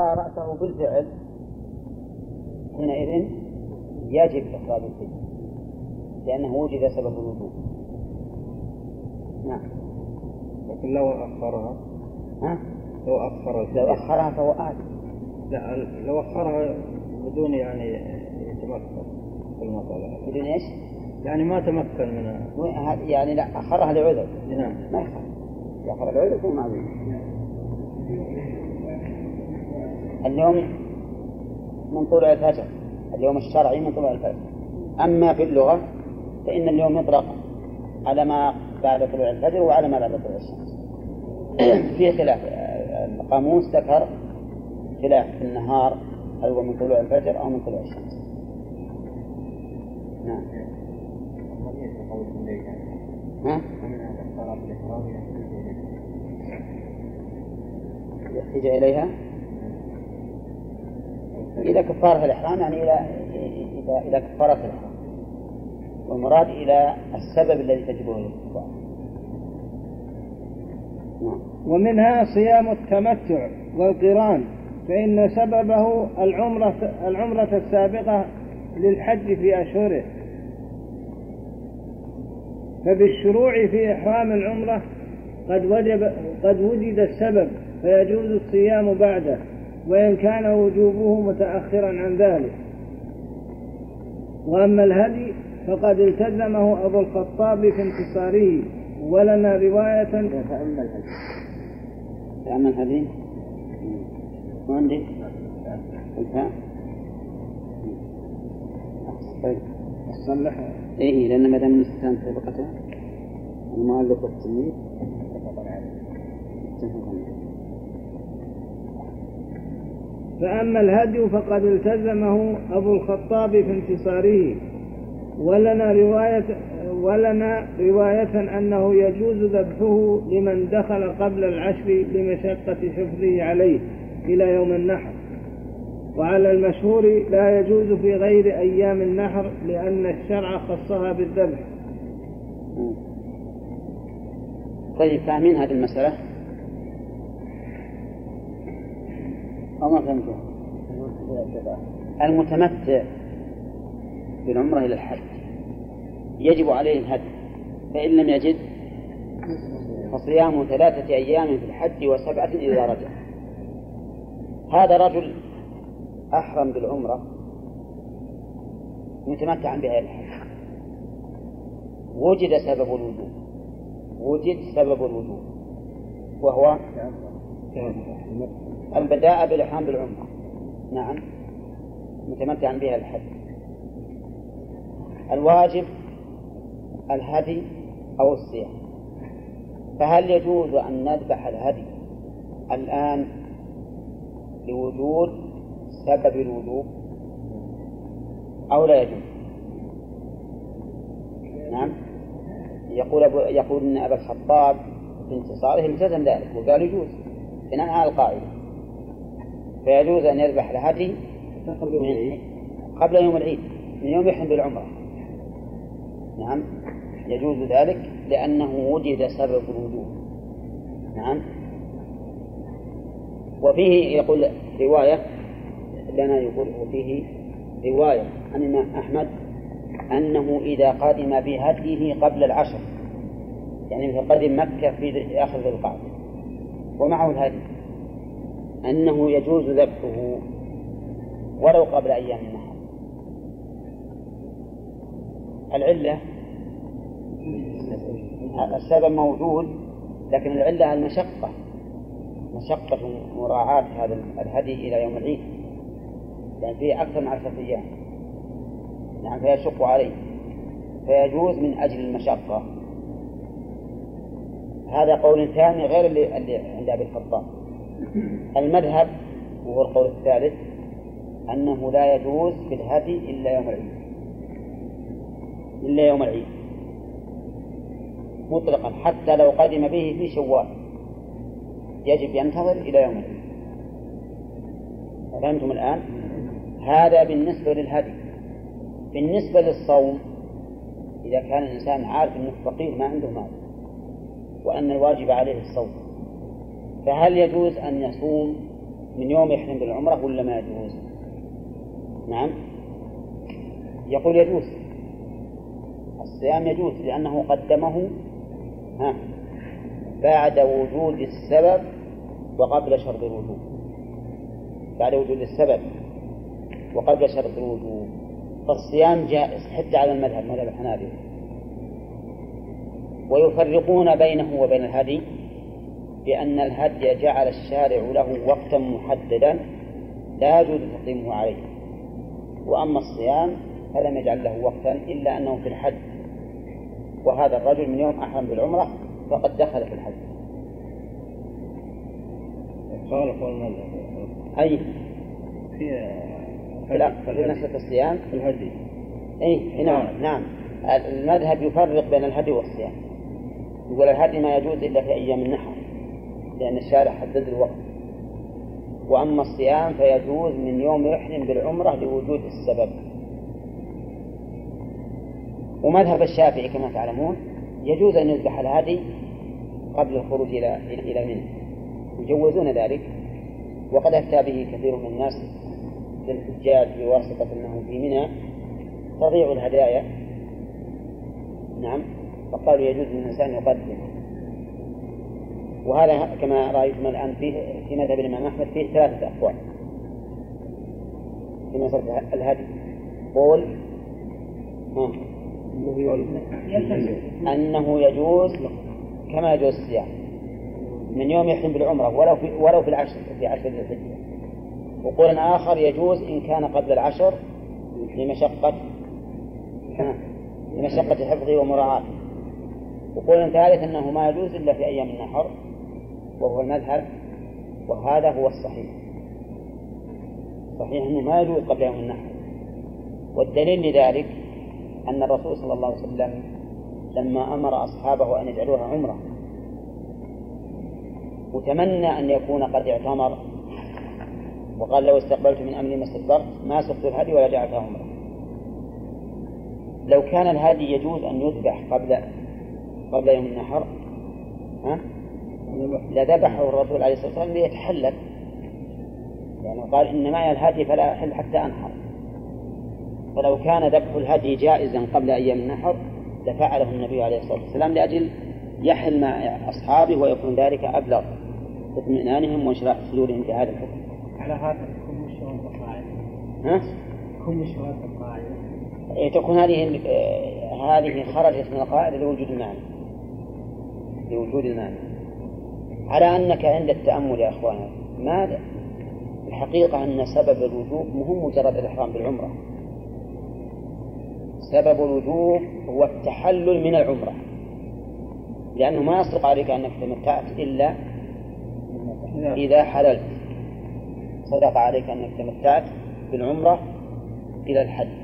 رأسه بالفعل حينئذ يجب إخراج الفدية لأنه وجد سبب الوجوب. نعم. لكن لو أخرها ها؟ لو أخر لو أخرها فهو آثم لا لو أخرها بدون يعني يتمكن في المسألة بدون إيش؟ يعني ما تمكن من يعني لا أخرها لعذر. نعم. ما يخرج. إذا أخر العذر يكون معذور اليوم من طلوع الفجر اليوم الشرعي من طلوع الفجر. أما في اللغة فإن اليوم يطلق على ما بعد طلوع الفجر وعلى ما بعد طلوع الشمس. في خلاف القاموس ذكر خلاف في النهار هل هو من طلوع الفجر أو من طلوع الشمس. نعم. ها؟ يحتاج إليها؟ إلى كفارة الإحرام يعني إلى إلى إلى كفارة الإحرام. والمراد إلى السبب الذي تجبه الكفارة نعم. ومنها صيام التمتع والقران فإن سببه العمرة العمرة السابقة للحج في أشهره. فبالشروع في إحرام العمرة قد وجب قد وجد السبب فيجوز الصيام بعده. وإن كان وجوبه متأخرا عن ذلك. وأما الهدي فقد التزمه أبو الخطاب في انتصاره ولنا رواية. فأما الهدي. فأما الهدي. وعندي الفاء طيب صلحها إيه لأن ما دام الاستثناء سبقته. المؤلف والتلميذ. فأما الهدي فقد التزمه أبو الخطاب في انتصاره. ولنا رواية ولنا رواية أنه يجوز ذبحه لمن دخل قبل العشر لمشقة حفظه عليه إلى يوم النحر. وعلى المشهور لا يجوز في غير أيام النحر لأن الشرع خصها بالذبح. طيب فاهمين هذه المسألة؟ أو ما فهمتوا؟ المتمتع بالعمرة إلى الحج. يجب عليه الهدي. فإن لم يجد فصيام ثلاثة أيام في الحج وسبعة إذا رجع. هذا رجل أحرم بالعمرة متمتعا بها الحج. وجد سبب الوجوب. وجد سبب الوجوب. وهو البداء بالإحرام بالعمرة. نعم. متمتعا بها الحج. الواجب الهدي أو الصيام. فهل يجوز أن نذبح الهدي الآن لوجود سبب الوجوب؟ أو لا يجوز؟ نعم. يقول أبو يقول إن أبا الخطاب في انتصاره التزم ذلك وقال يجوز بناء على القاعدة. فيجوز أن يذبح الهدي قبل يوم العيد. من يوم يحرم بالعمره نعم يجوز ذلك لأنه وجد سبب الوجوب. نعم. وفيه يقول رواية لنا يقول وفيه رواية عن الإمام أحمد أنه إذا قدم بهديه قبل العشر يعني مثل قدم مكة في آخر ذي القعدة ومعه الهدي. أنه يجوز ذبحه ولو قبل أيام النحر العلة السبب موجود لكن العلة المشقة مشقة مراعاة هذا الهدي إلى يوم العيد لأن فيه أكثر من عشرة أيام. نعم فيشق عليه. فيجوز من أجل المشقة. هذا قول ثاني غير اللي عند أبي الخطاب. المذهب وهو القول الثالث أنه لا يجوز في الهدي إلا يوم العيد. إلا يوم العيد. مطلقا حتى لو قدم به في شوال. يجب ينتظر إلى يوم العيد. فهمتم الآن؟ هذا بالنسبة للهدي. بالنسبة للصوم إذا كان الإنسان عارف أنه فقير ما عنده مال وأن الواجب عليه الصوم. فهل يجوز أن يصوم من يوم يحرم بالعمرة ولا ما يجوز؟ نعم. يقول يجوز. الصيام يجوز لأنه قدمه ها بعد وجود السبب وقبل شرط الوجوب. بعد وجود السبب وقبل شرط الوجوب. فالصيام جائز حتى على المذهب مذهب الحنابلة. ويفرقون بينه وبين الهدي. بأن الهدي جعل الشارع له وقتا محددا لا يجوز تقديمه عليه. وأما الصيام فلم يجعل له وقتا إلا أنه في الحج. وهذا الرجل من يوم أحرم بالعمرة فقد دخل في الحج. خالف أي؟ في لا في مسألة الصيام؟ في الهدي أي نعم. نعم. المذهب يفرق بين الهدي والصيام. يقول الهدي ما يجوز إلا في أيام النحر. لأن الشارع حدد الوقت. وأما الصيام فيجوز من يوم يحرم بالعمرة لوجود السبب. ومذهب الشافعي كما تعلمون يجوز أن يذبح الهدي قبل الخروج إلى إلى منى يجوزون ذلك. وقد أفتى به كثير من الناس للحجاج بواسطة أنه في منى تضيع الهدايا. نعم. فقالوا يجوز للإنسان يقدم وهذا كما رأيتم الآن في في مذهب الإمام أحمد فيه ثلاثة أقوال. في مسألة الهدي. قول أنه يجوز كما يجوز الصيام. من يوم يحرم بالعمرة ولو في ولو في العشر في عشر ذي الحجة. وقول آخر يجوز إن كان قبل العشر لمشقة لمشقة حفظه ومراعاته. وقول ثالث أنه ما يجوز إلا في أيام النحر. وهو المذهب وهذا هو الصحيح. صحيح أنه ما يجوز قبل يوم النحر. والدليل لذلك أن الرسول صلى الله عليه وسلم لما أمر أصحابه أن يجعلوها عمرة وتمنى أن يكون قد اعتمر وقال لو استقبلت من أمري ما استدبرت ما سقت الهدي ولا جعلتها عمرة. لو كان الهدي يجوز أن يذبح قبل قبل يوم النحر ها؟ لذبحه الرسول عليه الصلاة والسلام ليتحلل يعني قال إن معي الهدي فلا أحل حتى أنحر فلو كان ذبح الهدي جائزا قبل أيام النحر لفعله النبي عليه الصلاة والسلام لأجل يحل مع أصحابه ويكون ذلك أبلغ اطمئنانهم وانشراح صدورهم في هذا الحكم. على هذا تكون مشروع القاعدة. ها؟ تكون مشروع القاعدة. إيه تكون هذه آه، هذه خرجت من القاعدة لوجود المعنى. لوجود المعنى. على أنك عند التأمل يا أخوانا ماذا؟ الحقيقة أن سبب الوجوب مهم مجرد الإحرام بالعمرة. سبب الوجوب هو التحلل من العمرة. لأنه ما يصدق عليك أنك تمتعت إلا إذا حللت. صدق عليك أنك تمتعت بالعمرة إلى الحج.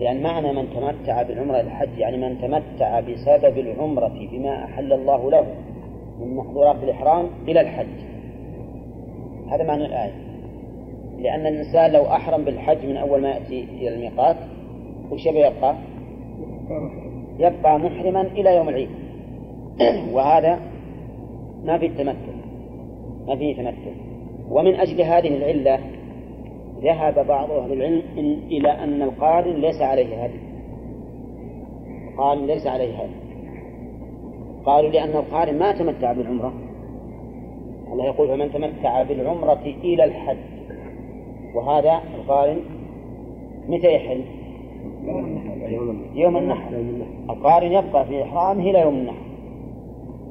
لأن معنى من تمتع بالعمرة إلى الحج يعني من تمتع بسبب العمرة بما أحل الله له. من محظورات الإحرام إلى الحج. هذا معنى الآية. لأن الإنسان لو أحرم بالحج من أول ما يأتي إلى الميقات وش يبقى؟ يبقى محرما إلى يوم العيد. وهذا ما فيه تمثل ما فيه تمثل ومن أجل هذه العلة ذهب بعض أهل العلم إلى أن القارن ليس عليه هدي. القارن ليس عليه هدي. قالوا لأن القارن ما تمتع بالعمرة. الله يقول فمن تمتع بالعمرة إلى الحج. وهذا القارن متى يحل؟ يوم النحر. القارن يبقى في إحرامه إلى يوم النحر.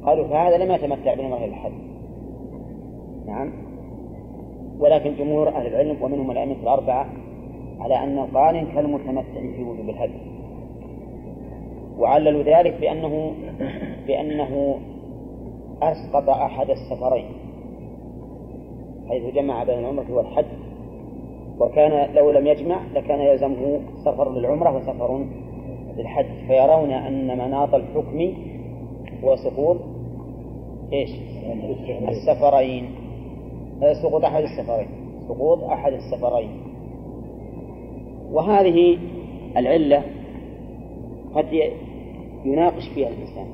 قالوا فهذا لم يتمتع بالعمرة إلى الحج. نعم. ولكن جمهور أهل العلم ومنهم الأئمة الأربعة على أن القارن كالمتمتع في وجوب الهدي وعللوا ذلك بأنه بأنه أسقط أحد السفرين حيث جمع بين العمرة والحج وكان لو لم يجمع لكان يلزمه سفر للعمرة وسفر للحج. فيرون أن مناط الحكم هو سقوط إيش؟ السفرين. سقوط أحد السفرين. سقوط أحد السفرين. وهذه العلة قد يناقش فيها الإنسان.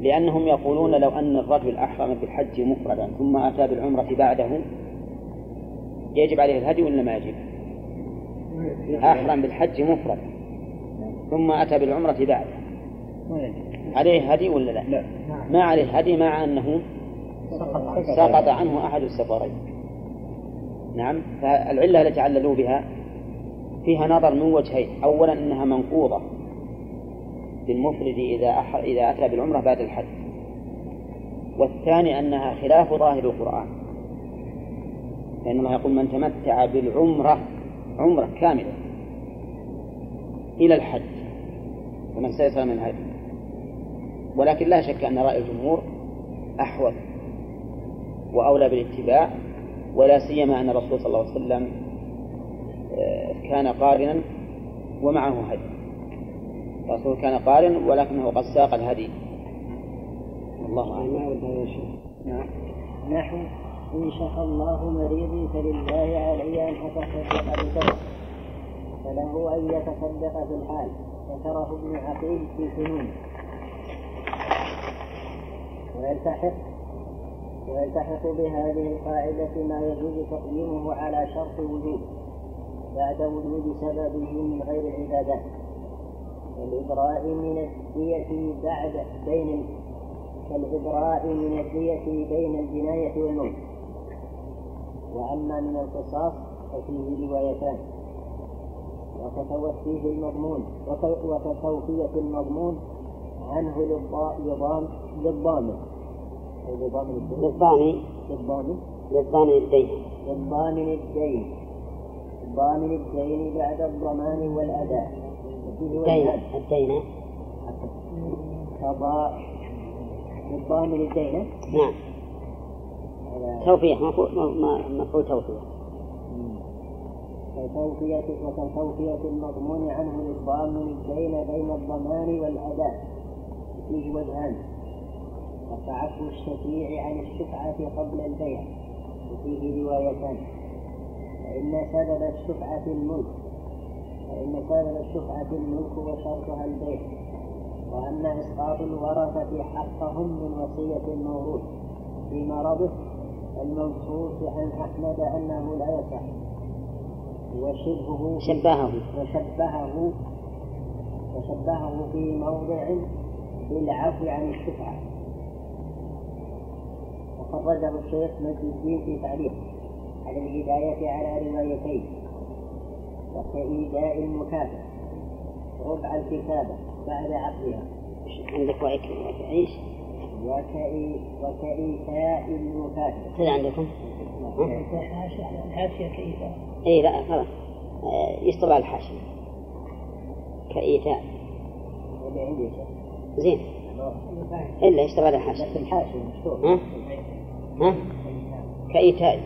لأنهم يقولون لو أن الرجل أحرم بالحج مفردا ثم أتى بالعمرة بعده يجب عليه الهدي ولا ما يجب؟ أحرم بالحج مفردا ثم أتى بالعمرة بعده. عليه هدي ولا لا؟ لا. ما عليه هدي مع أنه سقط عنه أحد السفرين. نعم فالعلة التي عللوا بها فيها نظر من وجهين. أولا أنها منقوضة. بالمفرد إذا. إذا أتى بالعمرة بعد الحج. والثاني أنها خلاف ظاهر القرآن. لأن الله يقول من تمتع بالعمرة عمرة كاملة إلى الحج. فمن سيسر من هذه. ولكن لا شك أن رأي الجمهور أحوط وأولى بالاتباع ولا سيما أن الرسول صلى الله عليه وسلم آه، كان قارنا ومعه هدي. الرسول كان قارن ولكنه قد ساق الهدي. الله أعلم. نعم. نحو إن شاء الله مريضي فلله علي أن أتصدق بثوب فله أن يتصدق في الحال. ذكره ابن عقيل في سنون. ويلتحق ويلتحق بهذه القاعدة ما يجوز تقديمه على شرط وجود. بعد وجود سببه من غير العبادات كالإبراء من الدية بعد بين كالإبراء من الدية بين الجناية والموت. وأما من القصاص ففيه روايتان. وكتوفيه المضمون وكتوفية المضمون عنه للضامن للضامن للضامن للضامن للضامن الدين. للضامن الدين. ضامن الدين بعد الضمان والأداء. الدين. الدين. قضاء للضامن الدين. نعم. توفية مفعول توفية كتوفية وكتوفية المضمون عنه للضامن الدين بين الضمان والأداء فيه وجهان وتعفو الشفيع عن الشفعة قبل البيع. وفيه روايتان. فإن سبب الشفعة الملك. فإن سبب الشفعة الملك وشرطها البيع وأما إسقاط الورثة حقهم من وصية الموروث في مرضه المنصوص عن أحمد أنه لا يصح. وشبهه شبهه. وشبهه وشبهه في موضع بالعفو عن الشفعة وخرجه الشيخ مجد الدين في تعليق على الهداية على روايتين. وكإيداء المكافأة ربع الكتابة بعد عقدها عندك وعيك عيش. وكإي وكإيتاء المكافأة كذا عندكم؟ حاشية كإيتاء. إي لا خلاص. آه، يشتغل على الحاشية. كإيتاء. اللي عندي زين. إلا يشتغل على الحاشية. بس الحاشية مشهور ها؟ ها؟ كإيتاء.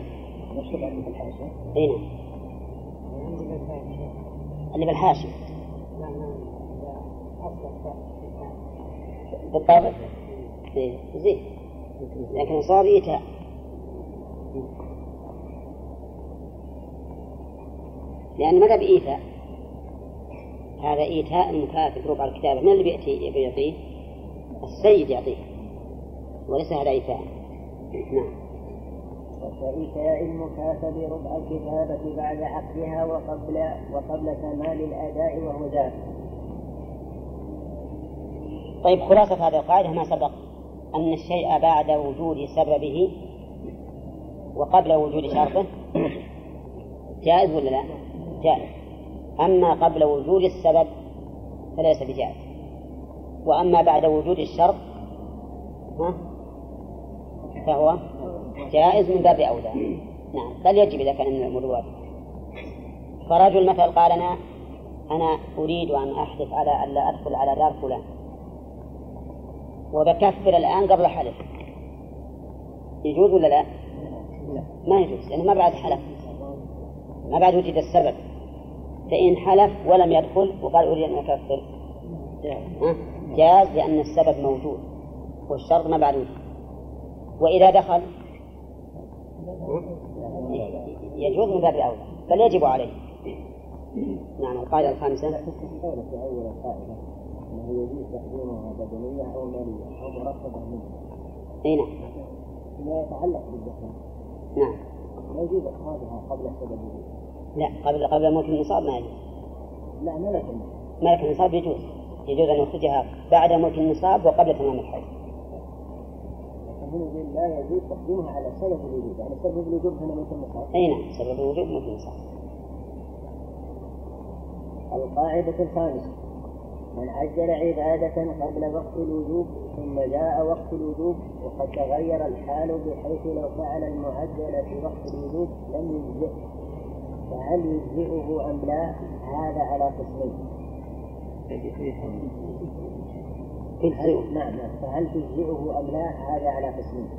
مشهور عندي في الحاشية؟ إي نعم. اللي بالحاشية. بالطابع إيه، زين. لكن صار إيتاء لأن ماذا بإيتاء هذا إيتاء المكافئ ربع الكتابة. من اللي بيأتي بيعطيه؟ السيد يعطيه. وليس هذا إيتاء نعم. وكإيتاء المكاتب ربع الكتابة بعد عقدها وقبل وقبل كمال الأداء وهو ذاك طيب خلاصة هذه القاعدة ما سبق أن الشيء بعد وجود سببه وقبل وجود شرطه جائز ولا لا؟ جائز. أما قبل وجود السبب فليس بجائز. وأما بعد وجود الشرط فهو؟ جائز من باب أولى. نعم بل يجب إذا كان من المروات فرجل مثل قال أنا أنا أريد أن أحلف على ألا أدخل على دار فلان. وبكفر الآن قبل حلف. يجوز ولا لا؟ ما يجوز لأنه ما بعد حلف. ما بعد وجد السبب. فإن حلف ولم يدخل وقال أريد أن أكفر؟ جاز لأن السبب موجود والشرط ما بعد وجود وإذا دخل يجوز من باب أولى بل يجب عليه نعم القاعدة الخامسة. في أول القاعدة أنه يجوز بدنية أو مالية أو مرتبة منها إي نعم. فيما يتعلق بالزكاة نعم. لا يجوز إخراجها قبل سبب لا قبل قبل موت النصاب ما يجوز. لا ملك ملك النصاب يجوز. يجوز أن يخرجها بعد موت النصاب وقبل تمام الحول فهنا يقول لا يجوز تقديمها على سبب الوجود يعني سبب الوجود هنا موت النصاب أي نعم سبب الوجود موت النصاب القاعدة الخامسة من عجل عبادة قبل وقت الوجوب ثم جاء وقت الوجوب وقد تغير الحال بحيث لو فعل المعجل في وقت الوجوب لم يجزئه فهل يجزئه أم لا؟ هذا على قسمين. هل- نعم نعم فهل تجزئه أم لا؟ هذا على قسمين.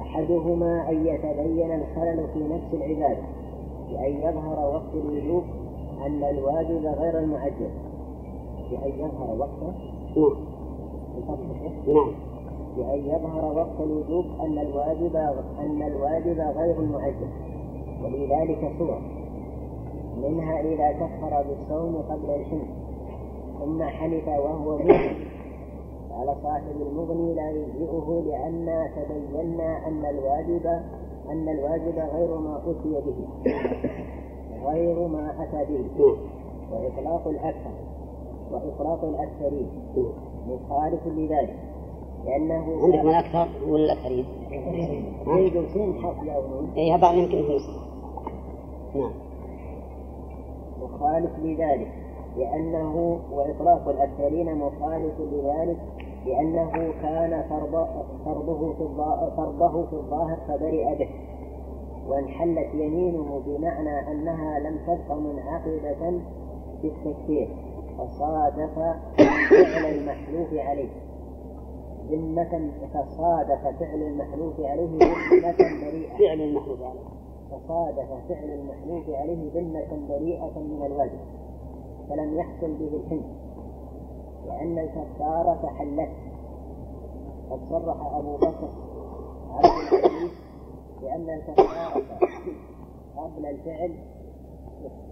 أحدهما أن يتبين الخلل في نفس العبادة بأن يظهر وقت الوجوب أن الواجب غير المعجل. بأن يظهر وقته نعم. نعم. بأن يظهر وقت الوجوب أن الواجب أن الواجب غير المعجل. ولذلك صور منها إذا كفر بالصوم قبل الحنث ثم حنث وهو مؤمن. قال صاحب المغني لا يجزئه لأن تبينا أن الواجب أن الواجب غير ما أتي به. غير ما أتى به. وإطلاق الأكثر وإطلاق الأكثرين. مخالف لذلك. لأنه عندك من أكثر ولا الأكثرين؟ في قوسين حرف يا أي هذا يمكن نعم مخالف لذلك. لأنه وإطلاق الأكثرين مخالف لذلك لأنه كان فرض فرضه في فرضه في الظاهر فبرئ به. وانحلت يمينه بمعنى أنها لم تبق منعقدة بالتكفير فصادف فعل المحلوف عليه. ذمة فصادف فعل المحلوف عليه ذمة بريئة. فعل المحلوف عليه. فصادف فعل المحلوف عليه ذمة بريئة من الواجب فلم يحصل به الحنث لأن الكفارة حلت. قد صرح أبو بكر عبد العزيز بأن الكفارة قبل الفعل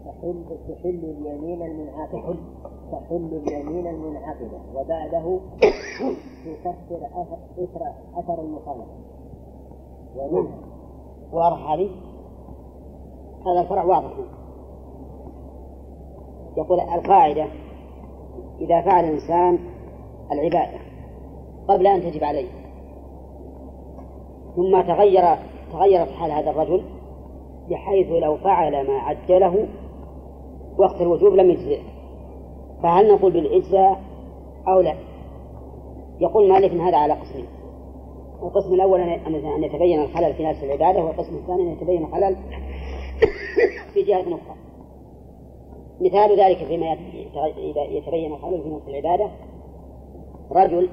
تحل تحل اليمين المنعقدة تحل اليمين المنعقدة وبعده تكفر أثر أثر المخالفة ومنها هذه؟ هذا الفرع واضح. يقول القاعدة إذا فعل الإنسان العبادة قبل أن تجب عليه. ثم تغير تغيرت حال هذا الرجل بحيث لو فعل ما عجله وقت الوجوب لم يجزئه. فهل نقول بالإجزاء أو لا؟ يقول مالك إن هذا على قسمين. القسم الأول أن يتبين الخلل في نفس العبادة والقسم الثاني أن يتبين الخلل في جهة أخرى. مثال ذلك فيما يتبين الخلل في العبادة رجل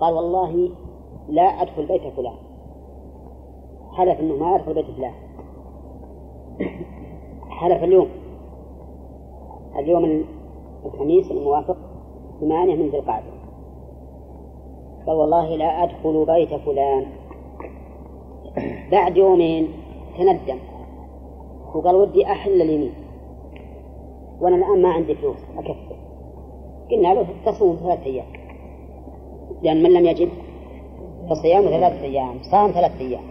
قال والله لا أدخل بيت فلان. حلف أنه ما يدخل بيت فلان. حلف اليوم. اليوم الخميس الموافق ثمانية من ذي القعدة. قال والله لا أدخل بيت فلان. بعد يومين تندم. وقال ودي أحل اليمين وأنا الآن ما عندي فلوس أكفر قلنا له تصوم ثلاثة أيام. لأن من لم يجد فصيام ثلاثة أيام صام ثلاثة أيام.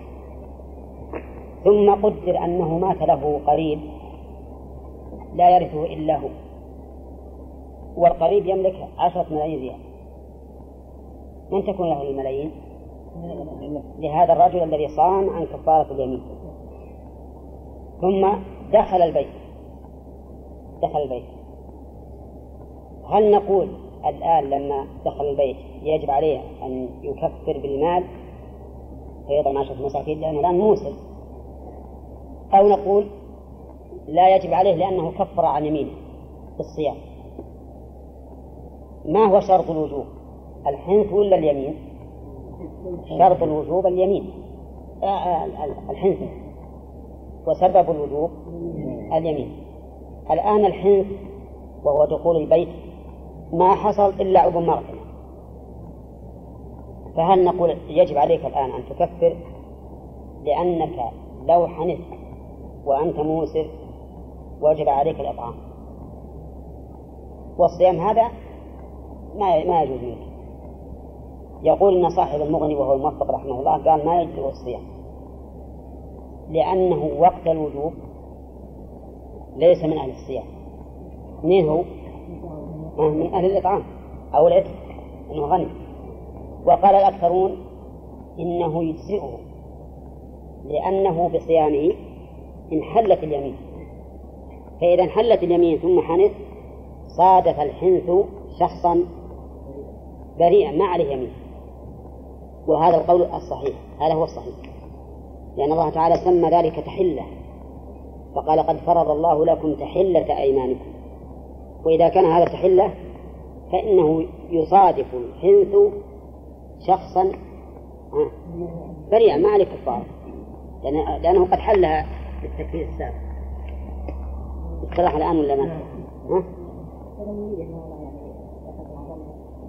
ثم قدر أنه مات له قريب لا يرثه إلا هو. والقريب يملك عشرة ملايين ريال. من تكون له الملايين؟ لهذا الرجل الذي صام عن كفارة اليمين. ثم دخل البيت. دخل البيت. هل نقول الآن لما دخل البيت يجب عليه أن يكفر بالمال؟ فيطعم عشرة مساكين لأنه الآن موسر أو نقول لا يجب عليه لأنه كفر عن يمينه بالصيام. ما هو شرط الوجوب؟ الحنث ولا اليمين؟ شرط الوجوب اليمين. آه، آه، الحنث. وسبب الوجوب اليمين. الآن الحنث وهو دخول البيت ما حصل إلا عقب مرة فهل نقول يجب عليك الآن أن تكفر؟ لأنك لو حنثت وأنت موسر وجب عليك الإطعام. والصيام هذا ما ما يجوز منه يقول إن صاحب المغني وهو الموفق رحمه الله قال ما يجوز الصيام. لأنه وقت الوجوب ليس من أهل الصيام من هو؟ آه، من أهل الإطعام أو العتق إنه غني. وقال الأكثرون إنه يجزئه لأنه بصيامه انحلت اليمين. فإذا انحلت اليمين ثم حنث صادف الحنث شخصا بريئا ما عليه يمين. وهذا القول الصحيح هذا هو الصحيح. لأن الله تعالى سمى ذلك تحلة. فقال قد فرض الله لكم تحلة أيمانكم. وإذا كان هذا تحلة فإنه يصادف الحنث شخصا بريئا ما عليه كفار لأنه قد حلها بالتكفير السابق. اتضح الآن ولا ما؟ ها؟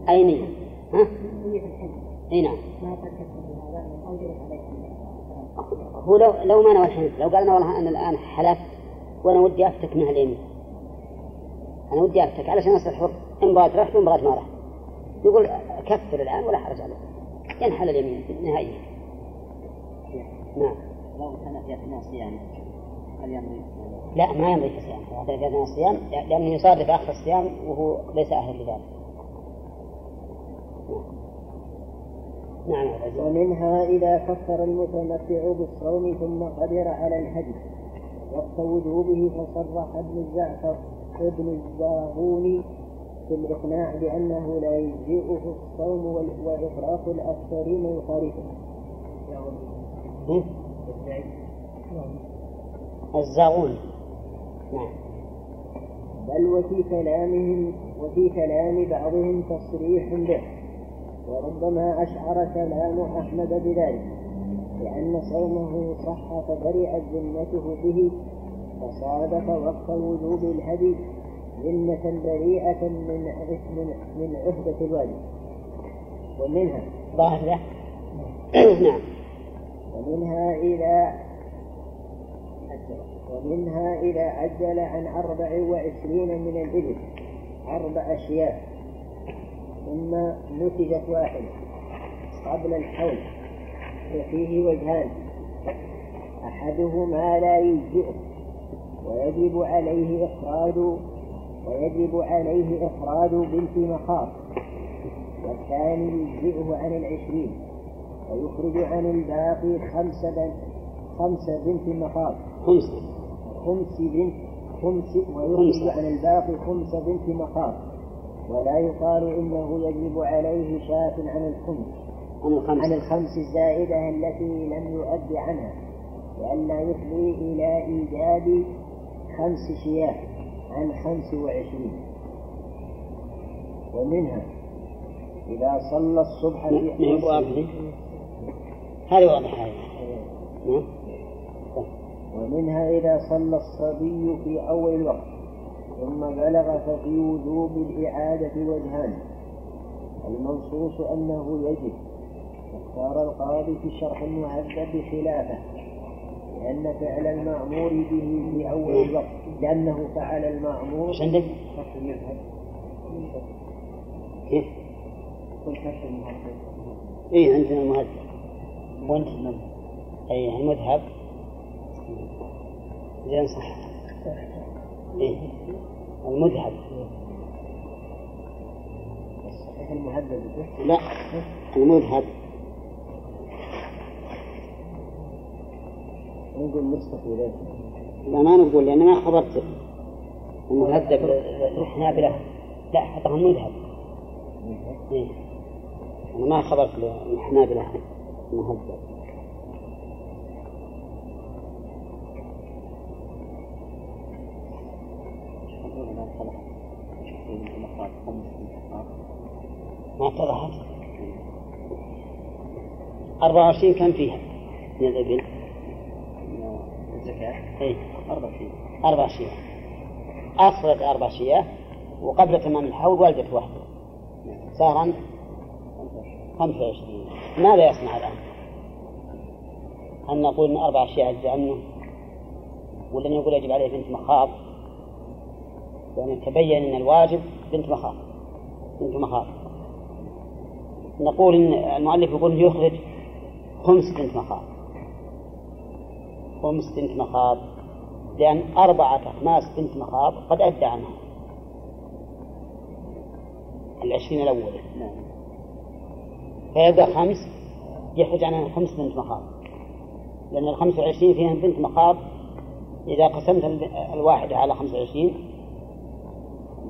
أي نية؟ ها؟ أي نعم. هو لو لو ما نوى الحنث لو قال أنا والله أنا الآن حلفت وأنا ودي أفتك من اليمين أنا ودي أفتك علشان أصير حر. إن بغيت رحت وإن بغيت ما رحت. يقول كفر الآن ولا حرج عليه ينحل اليمين نهائيا. نعم. لو كان في أثناء الصيام هل يمضي؟ لا ما يمضي في الصيام. هذا في أثناء الصيام لأنه يصادف آخر الصيام وهو ليس أهلا لذلك. نعم. عزيز. ومنها إذا كفر المتمتع بالصوم ثم قدر على الهدي وقت وجوبه فصرح ابن الزعفر ابن الزاغوني في الإقناع بأنه لا يجزئه الصوم وإفراط الأكثرين يخالفه؟ الزاغون نعم بل وفي كلامهم وفي كلام بعضهم تصريح به وربما أشعر كلام أحمد بذلك لأن صومه صح فبرئت ذمته به فصادف وقت وجوب الهدي ذمة بريئة من من من عهدة الواجب ومنها ظاهر نعم. ومنها إذا ومنها إذا عجل عن أربع وعشرين من الإبل أربع أشياء. ثم نتجت واحدة قبل الحول وفيه وجهان. أحدهما لا يجزئه ويجب عليه إخراج ويجب عليه إخراج بنت مخاض والثاني يجزئه عن العشرين ويخرج عن الباقي خمس بنت خمس بنت مخاض خمسة خمس بنت خمس ويخرج عن الباقي خمس بنت مخاض ولا يقال إنه يجب عليه شاة عن الخمس عن الخمسة عن الخمس الزائدة التي لم يؤد عنها لئلا يفضي إلى إيجاد خمس شياة عن خمس وعشرين. ومنها إذا صلى الصبح في واضحة هذه واضحة ومنها إذا صلى الصبي في أول الوقت. ثم بلغ ففي وجوب الإعادة وجهان. المنصوص أنه يجب. اختار القاضي في الشرح المهذب خلافه لأن فعل المأمور به في أول الوقت لأنه فعل المأمور وش عندك؟ كيف؟ إيه؟ عندنا المهذب وأنت أي المذهب. زين صح. إيه؟ المذهب. لا المذهب نقول ذلك لا ما نقول لأن ما خبرت المهذب الحنابلة لا حطها المذهب إيه. أنا ما خبرت الحنابلة المهذب ما اتضحت 24 كم فيها؟ من الإبل؟ الزكاة. إيه. أربع شيء أربع شياه أصلت أربع شياه وقبل تمام الحول ولدت واحدة. صار خمسة وعشرين. ماذا يصنع الآن؟ هل نقول أن أربع أشياء أجزاء عنه ولا نقول يجب عليه بنت مخاض؟ يعني تبين أن الواجب بنت مخاض. بنت مخاض. نقول إن المؤلف يقول يخرج خمس بنت مخاض. خمس بنت مخاض. لأن أربعة أخماس بنت مخاض قد أدى عنها. العشرين الأولى فيبقى خمس يخرج عنها خمس بنت مخاض. لأن الخمس وعشرين فيها بنت مخاض. إذا قسمت الواحدة على خمس وعشرين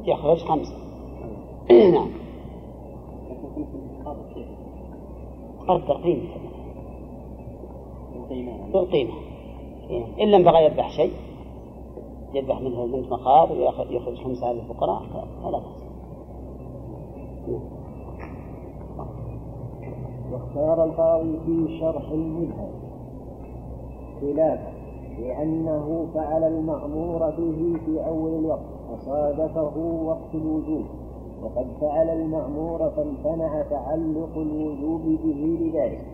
يخرج خمسة نعم. قدر قيمة بالقيمة إن لم بغى يذبح شيء يذبح منه بنت مخاض ويخرج خمسة للفقراء فلا بأس. واختار القاضي في شرح المذهب. خلافه لأنه فعل المأمور به في أول الوقت فصادفه وقت الوجوب. وقد فعل المأمور فامتنع تعلق الوجوب به لذلك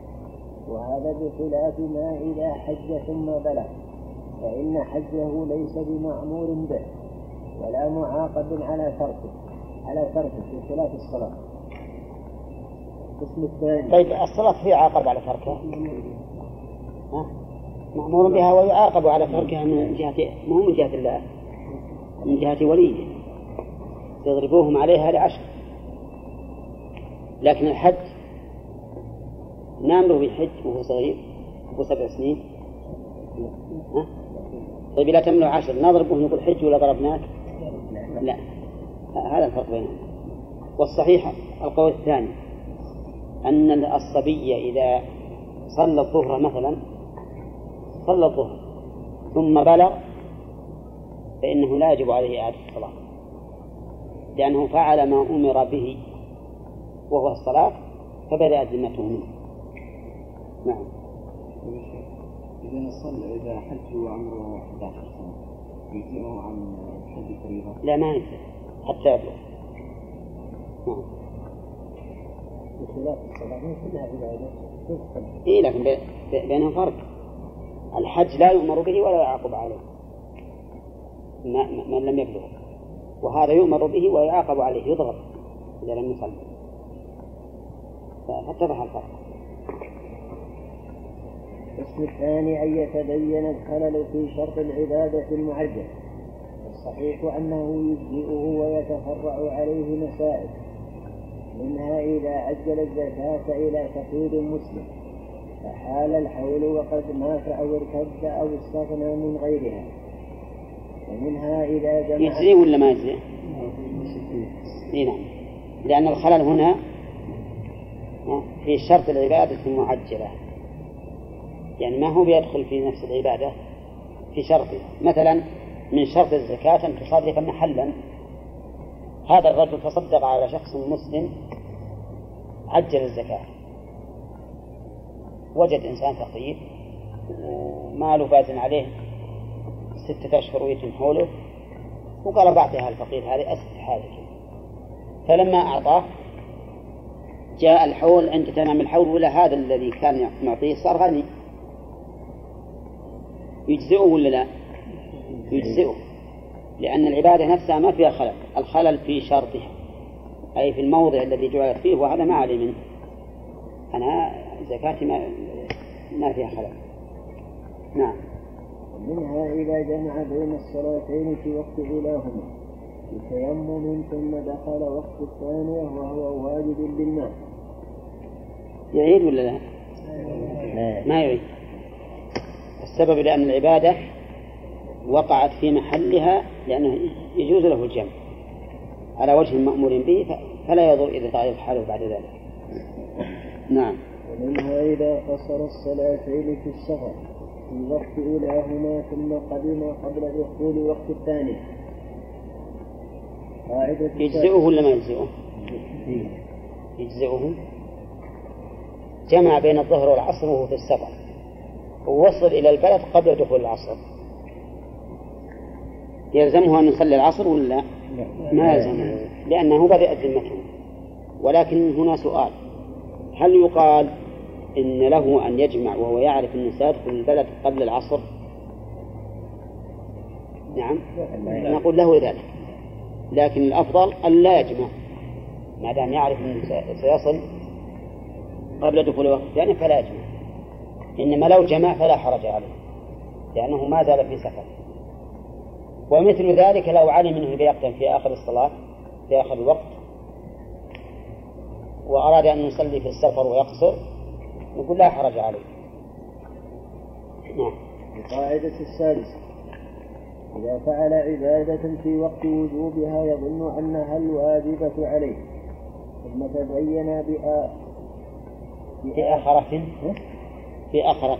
وهذا بخلاف ما إذا حج ثم بلغ. فإن حجه ليس بمأمور به. ولا معاقب على تركه على تركه بخلاف الصلاة. القسم الثاني. طيب الصلاة هي عاقب على تركها ها؟ مأمور بها ويعاقب على تركها من جهة مو من جهة الله. من جهة وليه يضربوهم عليها لعشر. لكن الحج نامره بالحج وهو صغير وهو سبع سنين. ها؟ طيب لا تمنع عشر نضربه نقول حج ولا ضربناك؟ لا. هذا الفرق بينهم. والصحيح القول الثاني أن الصبي إذا صلى الظهر مثلا صلى الظهر ثم بلغ فإنه لا يجب عليه إعادة الصلاة. لأنه فعل ما أمر به وهو الصلاة فبدأت ذمته منه. نعم. إذا صلى إذا حج وعمره 11 سنة يجزئه عن حج الفريضة؟ لا ما يجزئ حتى يبلغ. نعم. بخلاف الصلاة ما كلها عبادة إيه لكن بي- بي- بينهم فرق. الحج لا يؤمر به ولا يعاقب عليه. من لم يبلغ. وهذا يؤمر به ويعاقب عليه يضرب إذا لم يصلي فاتضح الفرق. القسم الثاني أن يتبين الخلل في شرط العبادة المعجل. الصحيح أنه يجزئه ويتفرع عليه مسائل. منها إذا عجل الزكاة إلى فقير مسلم فحال الحول وقد مات أو ارتد أو استغنى من غيرها. ومنها إذا جمع يجزي ولا ما يجزي؟ إي نعم. لأن الخلل هنا في شرط العبادة المعجلة. يعني ما هو بيدخل في نفس العبادة؟ في شرطه مثلا من شرط الزكاة أن تصرف محلا. هذا الرجل تصدق على شخص مسلم عجل الزكاة. وجد إنسان فقير وماله فازن عليه ستة أشهر ويتم حوله وقال بعطيها الفقير هذه أسد حالك فلما أعطاه جاء الحول عند تمام الحول ولا هذا الذي كان معطيه صار غني. يجزئه ولا لا؟ يجزئه لأن العبادة نفسها ما فيها خلل. الخلل في شرطها أي في الموضع الذي جعلت فيه وهذا ما عليه منه. أنا زكاتي ما ما فيها خلل. نعم. منها إذا جمع بين الصلاتين في وقت أولاهما بتيمم ثم دخل وقت الثانية وهو واجب بالماء يعيد ولا لا؟ ما يعيد. السبب لأن العبادة وقعت في محلها لأنه يجوز له الجمع. على وجه مأمور به فلا يضر إذا تغير حاله بعد ذلك. نعم. ومنها إذا قصر الصلاتين في السفر. في وقت أولاهما ثم قدم قبل دخول وقت الثاني. قاعدة يجزئه ولا ما يجزئه؟ يجزئه. جمع بين الظهر والعصر وهو في السفر. ووصل إلى البلد قبل دخول العصر. يلزمه أن يصلي العصر ولا لا؟ ما يلزمه لأنه بدأت ذمته. ولكن هنا سؤال. هل يقال إن له أن يجمع وهو يعرف أنه سيدخل البلد قبل العصر؟ نعم. نقول له ذلك. لكن الأفضل أن لا يجمع. ما دام يعرف أنه سي- سيصل قبل دخول وقت الثاني فلا يجمع. إنما لو جمع فلا حرج عليه. لأنه ما زال في سفر. ومثل ذلك لو علم منه بيقتل في آخر الصلاة في آخر الوقت وأراد أن يصلي في السفر ويقصر نقول لا حرج عليه. نعم. القاعدة السادسة. إذا فعل عبادة في وقت وجوبها يظن أنها الواجبة عليه. ثم تبين بآ في آخرة. في آخرة.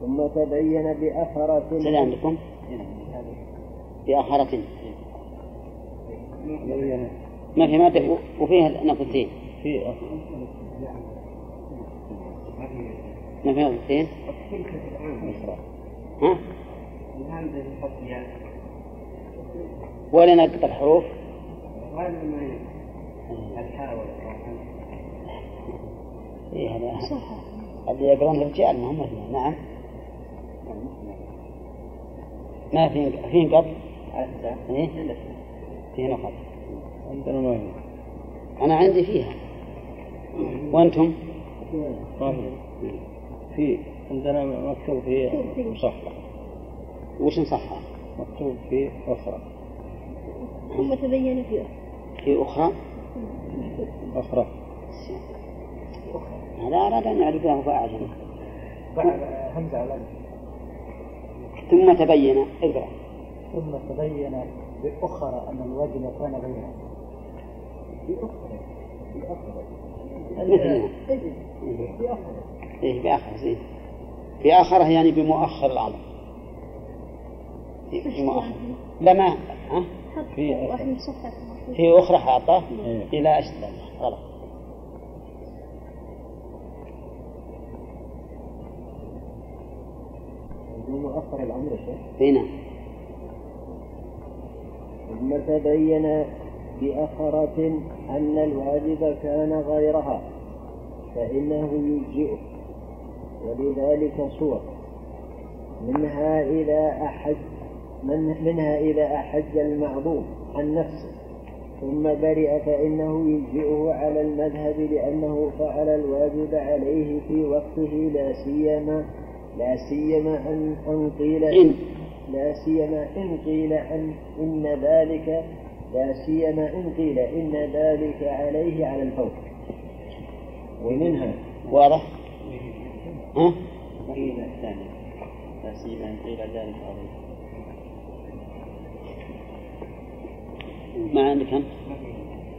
ثم تبين بأثرة سلام لكم في آخرة. ما في مادة؟ وفيها نقطتين. في ما في نقطتين ها؟ ولا نقط الحروف؟ إيه هذا اللي يقرون الرجال ما هم نعم. ما في في نقط إيه؟ في نقط عندنا ما أنا عندي فيها. وأنتم؟ ما في عندنا مكتوب في مصحح وش نصحها مكتوب في أخرى. ثم تبين في في أخرى؟ أخرى. هذا أراد أن يعرفه فأعجم همزة على ثم تبين. اقرأ. ثم تبين بأخرى أن الواجب كان غيرها مثلنا إيه بآخر زين. في آخره يعني بمؤخر الأمر. في في مؤخر لا ما ها؟ في في أخرى حاطة إيه. إلى أشد غلط مؤخر الأمر شيء هنا ثم تبين بأخرة أن الواجب كان غيرها. فإنه يجزئه. ولذلك صور. منها إذا أحج من منها إذا أحج المعظوم عن نفسه. ثم برئ فإنه يجزئه على المذهب لأنه فعل الواجب عليه في وقته لا سيما لا سيما أن أن قيل إن. لا سيما إن قيل أن إن ذلك لا سيما إن قيل إن ذلك عليه على الفور. ومنها واضح ها؟ قيل الثاني لا سيما ان قيل ذلك عليه ما عندك أنت؟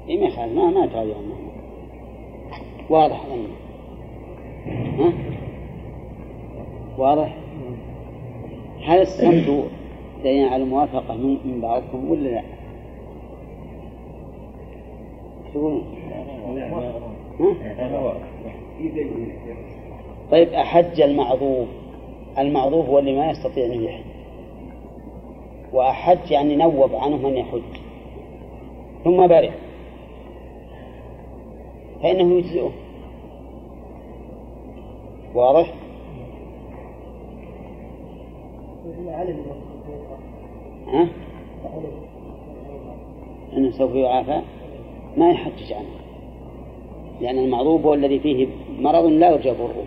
إيه ما يخالف ما ما تراجع واضح ها؟ واضح؟ هل الصمت دليل على الموافقة من من بعضكم ولا لا؟ تقولون؟ طيب أحج المعذوب المعذوب هو اللي ما يستطيع أن يحج. وأحج يعني نوب عنه من يحج. ثم برئ. فإنه يجزئه. واضح؟ ها؟ أنه سوف يعافى. ما يحجج عنه. لأن المعروف هو الذي فيه مرض لا يرجى ضره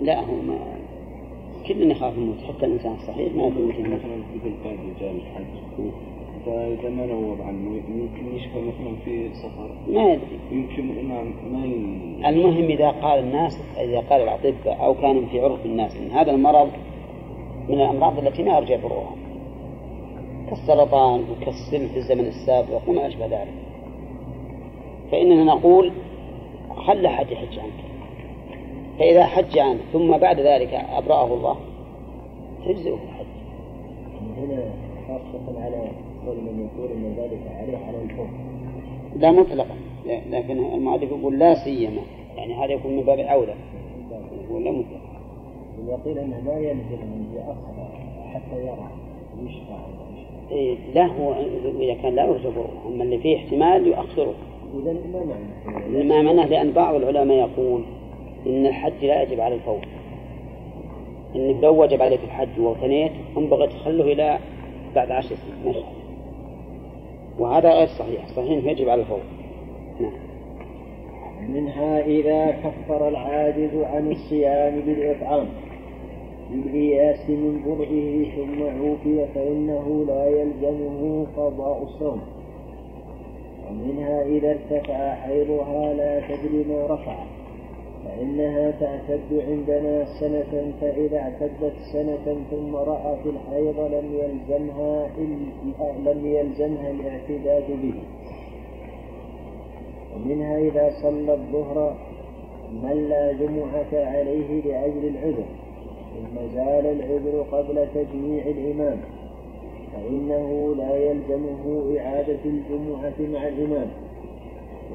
لا هو ما كلنا يخاف الموت حتى الإنسان الصحيح ما يمكن يموت مثلا مثل باب رجال الحج فإذا ما نوب عنه يمكن يشفى مثلا في سفر. ما يدري يمكن ما ي... المهم إذا قال الناس إذا قال الأطباء أو كانوا في عرف الناس أن هذا المرض من الأمراض التي ما يرجع ضرها كالسرطان وكالسل في الزمن السابق وما أشبه ذلك. فإننا نقول خل أحد يحج عنك. فإذا حج عنه ثم بعد ذلك أبرأه الله تجزئه الحج. هنا خاصة على قول من يقول أن ذلك عليه على الفور لا مطلقا. لكن المؤلف يقول لا سيما. يعني هذا يكون من باب أولى يقول لا مطلقا. إذا قيل أنه لا يلزم أن يأخر حتى يرى يشفع هو إذا كان لا ضره أما اللي فيه احتمال يؤخره. ما معناه؟ لأن بعض العلماء يقول إن الحج لا يجب على الفور إنه لو وجب عليك الحج واغتنيت بغيت تخله إلى بعد عشر سنين. ما يخالف. وهذا غير صحيح. صحيح يجب على الفور نعم. منها إذا كفر العاجز عن الصيام بالإطعام. بالإياس من برئه ثم عوفي فإنه لا يلزمه قضاء الصوم ومنها إذا ارتفع حيضها لا تدري ما رفع. فإنها تعتد عندنا سنة فإذا اعتدت سنة ثم رأت الحيض لم يلزمها لم يلزمها الاعتداد به. ومنها إذا صلى الظهر من لا جمعة عليه لأجل العذر. ثم زال العذر قبل تجميع الإمام فإنه لا يلزمه إعادة الجمعة مع الإمام.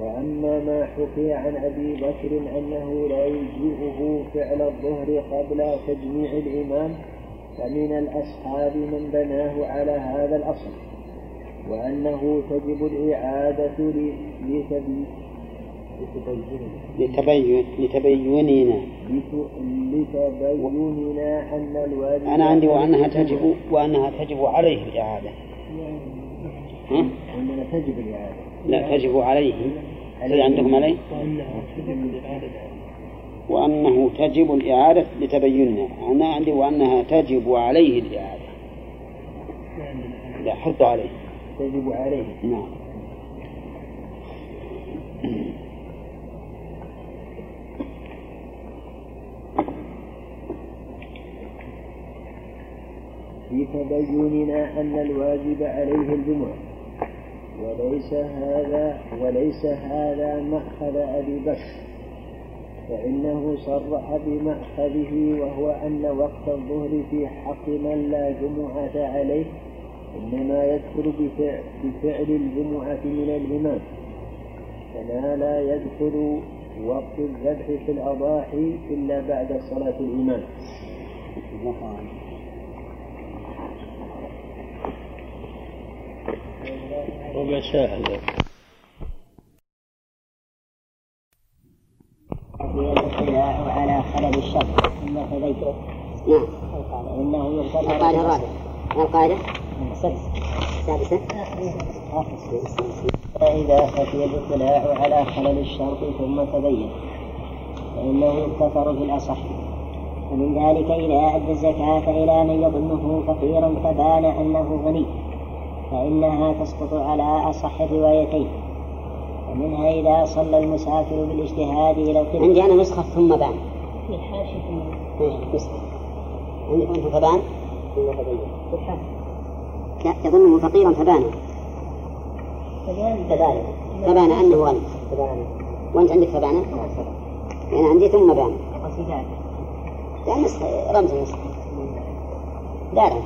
وأما ما حكي عن أبي بكر أنه لا يجزئه فعل الظهر قبل تجميع الإمام فمن الأصحاب من بناه على هذا الأصل وأنه تجب الإعادة لتبين لتبين لتبيننا لتبيننا أن الواجب أنا عندي وأنها تجب وأنها تجب عليه الإعادة. ها؟ أننا تجب الإعادة لا تجب عليه. هل عندكم عليه؟ وأنه تجب الإعادة لتبيننا. أنا عندي وأنها تجب عليه الإعادة. لا حط عليه. تجب عليه. نعم. في تبيننا أن الواجب عليه الجمعة. وليس هذا وليس هذا مأخذ أبي بكر. فإنه صرح بمأخذه وهو أن وقت الظهر في حق من لا جمعة عليه إنما يدخل بفعل, بفعل الجمعة من الإمام. كما لا يدخل وقت الذبح في الأضاحي إلا بعد صلاة الإمام. ربع على خلل ثم نعم القاعدة السادسة فإذا خفي الاطلاع على خلل الشرط ثم تبين فإنه يغتفر في الأصح ومن ذلك إذا أدى الزكاة إلى من يظنه فقيرا فبان أنه غني. فإنها تسقط على أصح الروايتين ومنها إذا صلى المسافر بالاجتهاد إلى القبلة. عندي أنا نسخة ثم بان. في الحاشية إيه، نسخة. عندكم أنتم فبان. ثم لا تظنه فقيرا فبان. كذلك فبان أنه غني وأنت عندك فبان؟ أنا عندي ثم بان. لا نسخة رمز النسخة لا لا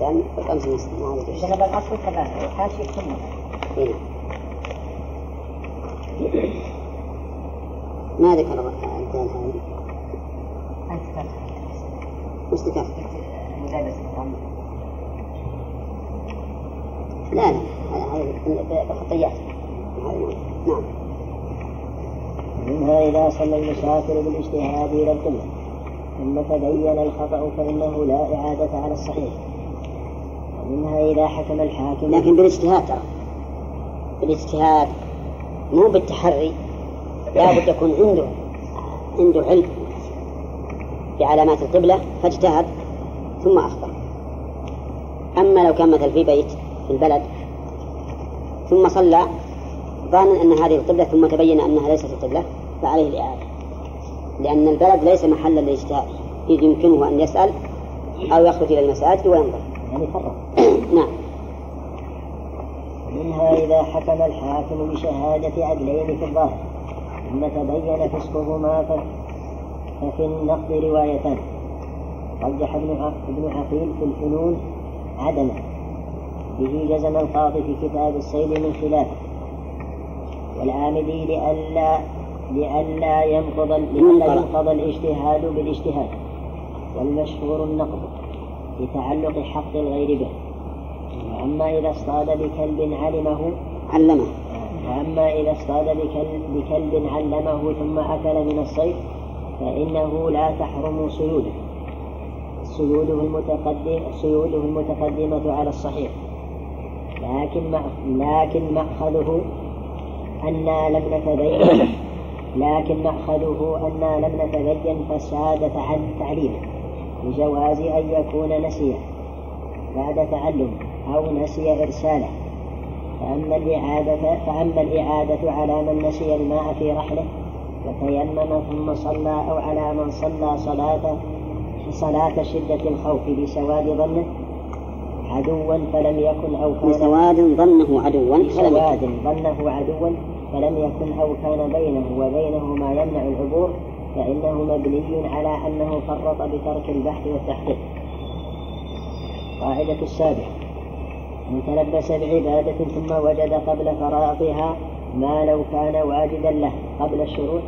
كان رمز النسخة ما عليك شيء. ذهب الأصل كذلك الحاشية ثم إيه. ما ذكر الدال هذه أنت وش ذكر؟ مدرس لا لا هذه بخطيات نعم. منها إذا صلى المسافر بالإجتهاد إلى القبلة ثم تبين الخطأ فإنه لا إعادة على الصحيح. ومنها إذا حكم الحاكم. لكن بالاجتهاد ترى. بالاجتهاد مو بالتحري. لابد يكون عنده عنده علم بعلامات القبلة فاجتهد ثم أخطأ. أما لو كان مثل في بيت في البلد ثم صلى ظانا أن هذه القبلة ثم تبين أنها ليست القبلة فعليه الإعادة. لأن البلد ليس محلا للاجتهاد إذ يمكنه أن يسأل أو يخرج إلى المساجد وينظر. يعني نعم. منها إذا حكم الحاكم بشهادة عدلين في الظاهر ثم تبين فسقهما ففي النقد روايتان. رجح ابن عقيل في الفنون عدما به جزم القاضي في كتاب الصيد من خلافه والعامدي لئلا لئلا ينقض لئلا ينقض. الاجتهاد بالاجتهاد والمشهور النقض لتعلق حق الغير به. وأما إذا اصطاد بكلب علمه علمه. وأما إذا اصطاد بكلب, بكلب علمه ثم أكل من الصيد فإنه لا تحرم صيوده. صيوده المتقدم صيوده المتقدمة على الصحيح. لكن لكن مأخذه أنا لم نتبين لكن مأخذه أنا لم نتبين فساد عن تعليمه لجواز أن يكون نسيا بعد تعلم أو نسي إرساله فأما الإعادة فأما الإعادة على من نسي الماء في رحله وتيمم ثم صلى أو على من صلى صلاة صلاة شدة الخوف لسواد ظنه عدوا فلم يكن أو كان بسواد ظنه عدوا. بسواد ظنه عدوا فلم يكن أو كان بينه وبينه ما يمنع العبور فإنه مبني على أنه فرط بترك البحث والتحقيق. قاعدة السابعة من تلبس بعبادة ثم وجد قبل فراغها ما لو كان واجبا له قبل الشروع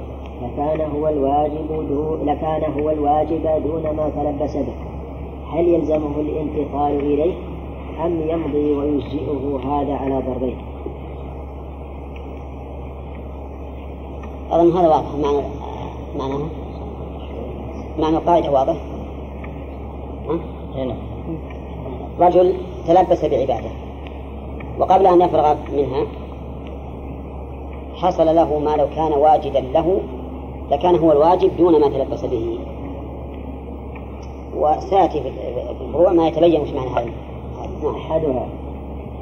لكان هو الواجب دون لكان هو الواجب دون ما تلبس به. هل يلزمه الانتقال إليه؟ أم يمضي ويجزئه هذا على ضربين؟ أظن هذا واضح معنى معناها معنى القاعدة واضح ها؟ هنا رجل تلبس بعبادة. وقبل أن يفرغ منها حصل له ما لو كان واجبا له لكان هو الواجب دون ما تلبس به وسيأتي في الفروع ما يتبين وش معنى هذا. نعم. أحدها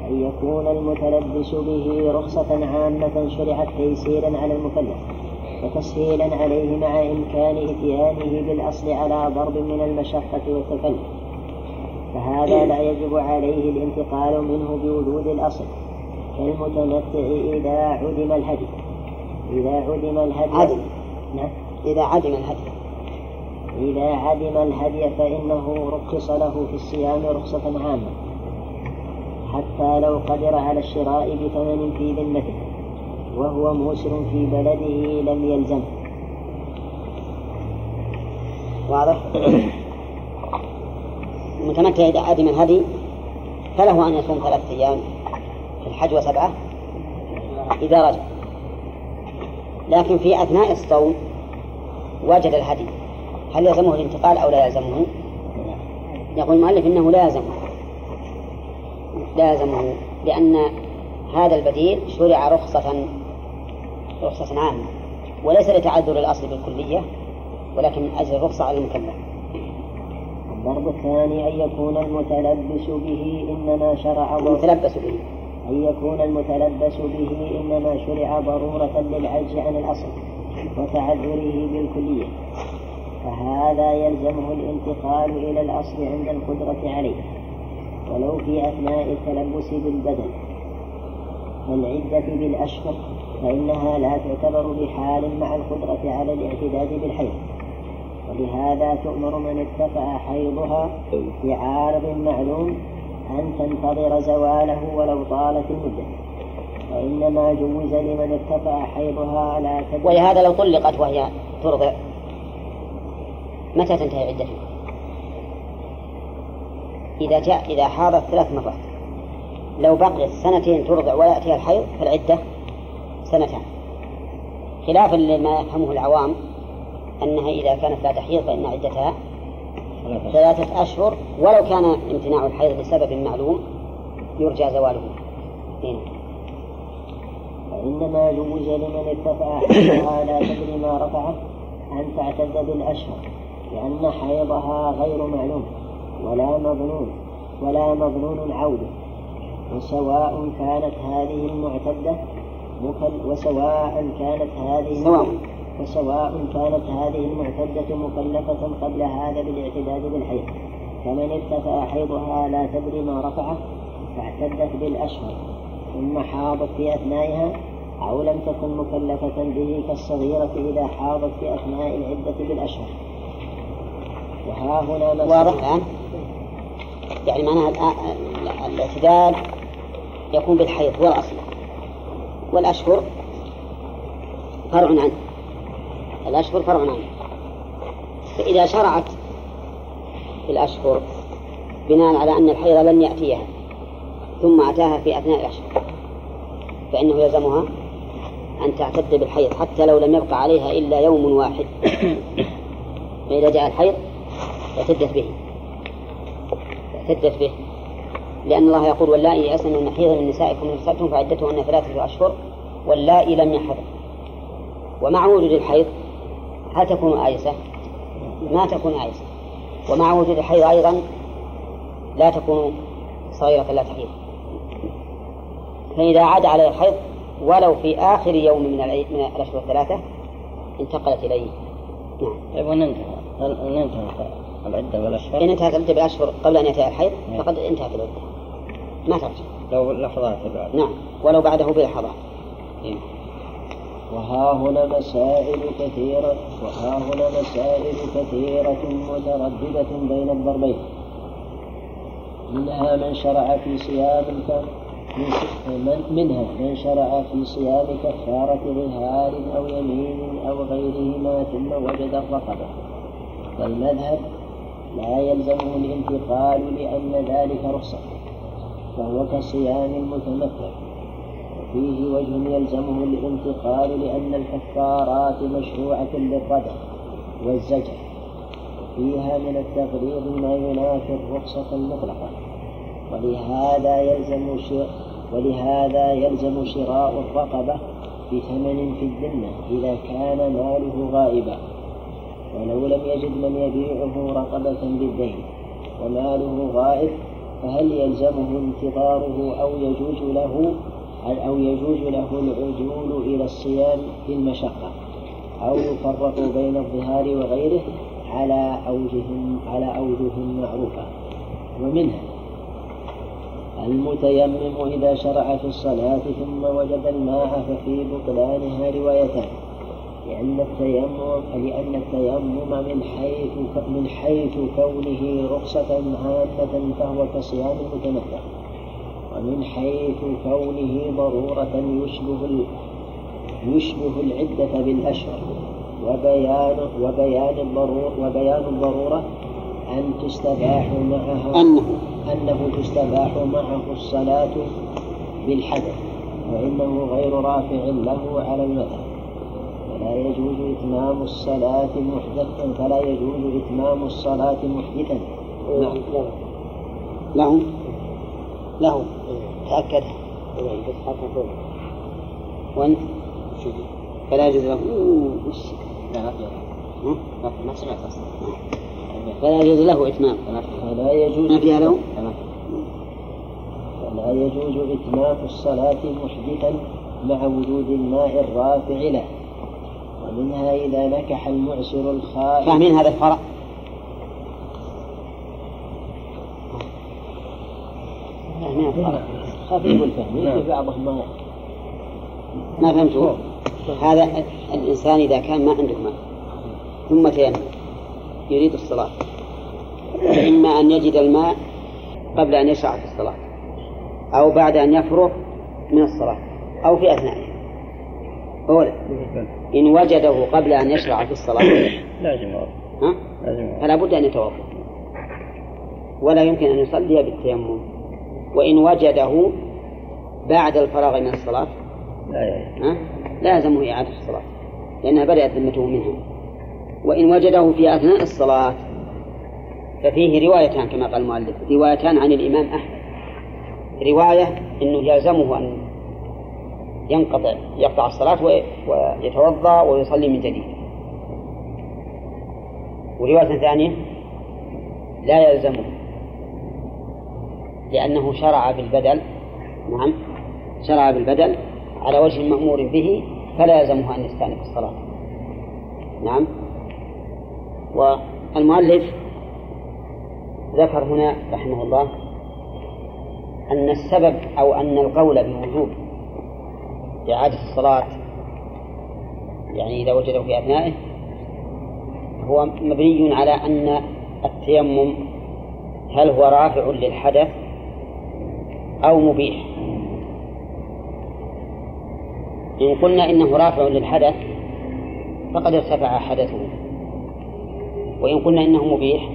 أن يكون المتلبس به رخصة عامة شرعت تيسيرا على المكلف وتسهيلا عليه مع إمكان إتيانه بالأصل على ضرب من المشقة والتكلف. فهذا لا يجب عليه الانتقال منه بوجود الأصل كالمتمتع إذا عدم الهدي. إذا عدم الهدي عدم. نعم. إذا عدم الهدي. إذا عدم الهدي فإنه رخص له في الصيام رخصة عامة. حتى لو قدر على الشراء بثمن في ذمته وهو موسر في بلده لم يلزم. واضح؟ المتمتع إذا عدم الهدي فله أن يصوم ثلاثة أيام في الحج وسبعة إذا رجع. لكن في أثناء الصوم وجد الهدي هل يلزمه الانتقال أو لا يلزمه؟ يقول المؤلف إنه لا يلزمه. لا يلزمه لأن هذا البديل شرع رخصة رخصة عامة وليس لتعذر الأصل بالكلية ولكن من أجل الرخصة على المكلف. الضرب الثاني أن يكون المتلبس به إنما شرع المتلبس به. أن يكون المتلبس به إنما شرع ضرورة للعجز عن الأصل وتعذره بالكلية. فهذا يلزمه الانتقال إلى الأصل عند القدرة عليه. ولو في أثناء التلبس بالبدن. والعدة بالأشهر فإنها لا تعتبر بحال مع القدرة على الاعتداد بالحيض. ولهذا تؤمر من ارتفع حيضها في عارض معلوم أن تنتظر زواله ولو طالت المدة. وإنما جوز لمن ارتفع حيضها على ولهذا لو طلقت وهي ترضع متى تنتهي عدتها؟ إذا جاء إذا حاضت ثلاث مرات. لو بقيت سنتين ترضع ولا يأتيها الحيض فالعدة سنتان. خلافا لما يفهمه العوام أنها إذا كانت لا تحيض فإن عدتها ثلاثة. أشهر. ولو كان امتناع الحيض لسبب معلوم يرجى زواله. هنا. وإنما جوز لمن ارتفع حيضها لا تدري ما رفعه أن تعتد بالأشهر لأن حيضها غير معلوم. ولا مظنون ولا مظنون عودة وسواء كانت هذه المعتدة وسواء كانت هذه سواء. وسواء كانت هذه المعتدة مكلفة قبل هذا بالاعتداد بالحيض كمن ارتفع حيضها لا تدري ما رفعه فاعتدت بالأشهر ثم حاضت في أثنائها أو لم تكن مكلفة به كالصغيرة إذا حاضت في أثناء العدة بالأشهر وها هنا واضح الآن؟ يعني معناها الآن الاعتداد يكون بالحيض هو الأصل والأشهر فرع عنه الأشهر فرع عنه فإذا شرعت في الأشهر بناء على أن الحيض لن يأتيها ثم أتاها في أثناء الأشهر فإنه يلزمها أن تعتد بالحيض حتى لو لم يبقى عليها إلا يوم واحد. فإذا جاء الحيض اعتدت به. اعتدت به لأن الله يقول واللائي يئسن من محيض من نسائكم إن ارتبتم فعدتهن ثلاثة أشهر واللائي لم يحض ومع وجود الحيض هل تكون آيسة؟ ما تكون آيسة. ومع وجود الحيض أيضا لا تكون صغيرة لا تحيض. فإذا عاد عليه الحيض ولو في آخر يوم من من الأشهر الثلاثة انتقلت إليه. نعم. طيب إن انتهت العدة والأشهر إن انتهت العدة بالأشهر قبل أن يأتي الحيض فقد انتهت العدة ما ترجع. لو لحظات بعد نعم. ولو بعده بلحظات إيه. وها هنا مسائل كثيرة وها هنا مسائل كثيرة مترددة بين الضربين. منها من شرع في صيام من منها من شرع في صيام كفارة ظهار أو يمين أو غيرهما ثم وجد الرقبة. والمذهب لا يلزمه الانتقال لأن ذلك رخصة فهو كصيام المتمتع وفيه وجه يلزمه الانتقال لأن الكفارات مشروعة للردع والزجر وفيها من التغليظ ما ينافي الرخصة المطلقة ولهذا يلزم ولهذا يلزم شراء الرقبة بثمن في الذمة إذا كان ماله غائبا. ولو لم يجد من يبيعه رقبة بالدين وماله غائب فهل يلزمه انتظاره أو يجوز له أو يجوز له العجول إلى الصيام بالمشقة أو يفرق بين الظهار وغيره على أوجه على أوجه معروفة. ومنها المتيمم إذا شرع في الصلاة ثم وجد الماء ففي بطلانها روايتان. لأن التيمم لأن التيمم من حيث من حيث كونه رخصة عامة فهو كصيام المتمتع ومن حيث كونه ضرورة يشبه يشبه العدة بالأشهر. وبيان وبيان الضرور وبيان الضرورة أن تستباح معها أنه أنه تستباح معه الصلاة بالحدث وإنه غير رافع له على المذهب فلا يجوز إتمام الصلاة محدثا فلا يجوز إتمام الصلاة محدثا. نعم. له له تأكد. وأنت فلا يجوز له ما سمعت أصلا. فلا يجوز له إتمام. فلا يجوز. ما فيها له؟ فلا يجوز إتمام الصلاة محدثا مع وجود الماء الرافع له. ومنها إذا نكح المعسر الخائف فاهمين هذا الفرق؟ فاهمين الفرق. خفيف الفهم نعم. في بعضهم ما ما فهمتوا؟ هذا الإنسان إذا كان ما عنده ماء ثم تيمم يريد الصلاة. فإما أن يجد الماء قبل أن يشرع في الصلاة أو بعد أن يفرغ من الصلاة أو في أثنائها أولا إن وجده قبل أن يشرع في الصلاة. لازم. فلا بد أن يتوضأ ولا يمكن أن يصلي بالتيمم. وإن وجده بعد الفراغ من الصلاة. لا؟ لازمه إعادة الصلاة لأنها بدأت ذمته منها. وإن وجده في أثناء الصلاة ففيه روايتان كما قال المؤلف روايتان عن الإمام أحمد. رواية أنه يلزمه أن ينقطع يقطع الصلاة وي- ويتوضأ ويصلي من جديد. ورواية ثانية لا يلزمه لأنه شرع بالبدل نعم شرع بالبدل على وجه مأمور به فلا يلزمه أن يستأنف الصلاة. نعم. والمؤلف ذكر هنا رحمه الله أن السبب أو أن القول بوجوب إعادة الصلاة يعني إذا وجده في أثنائه هو مبني على أن التيمم هل هو رافع للحدث أو مبيح. إن قلنا إنه رافع للحدث فقد ارتفع حدثه. وإن قلنا إنه مبيح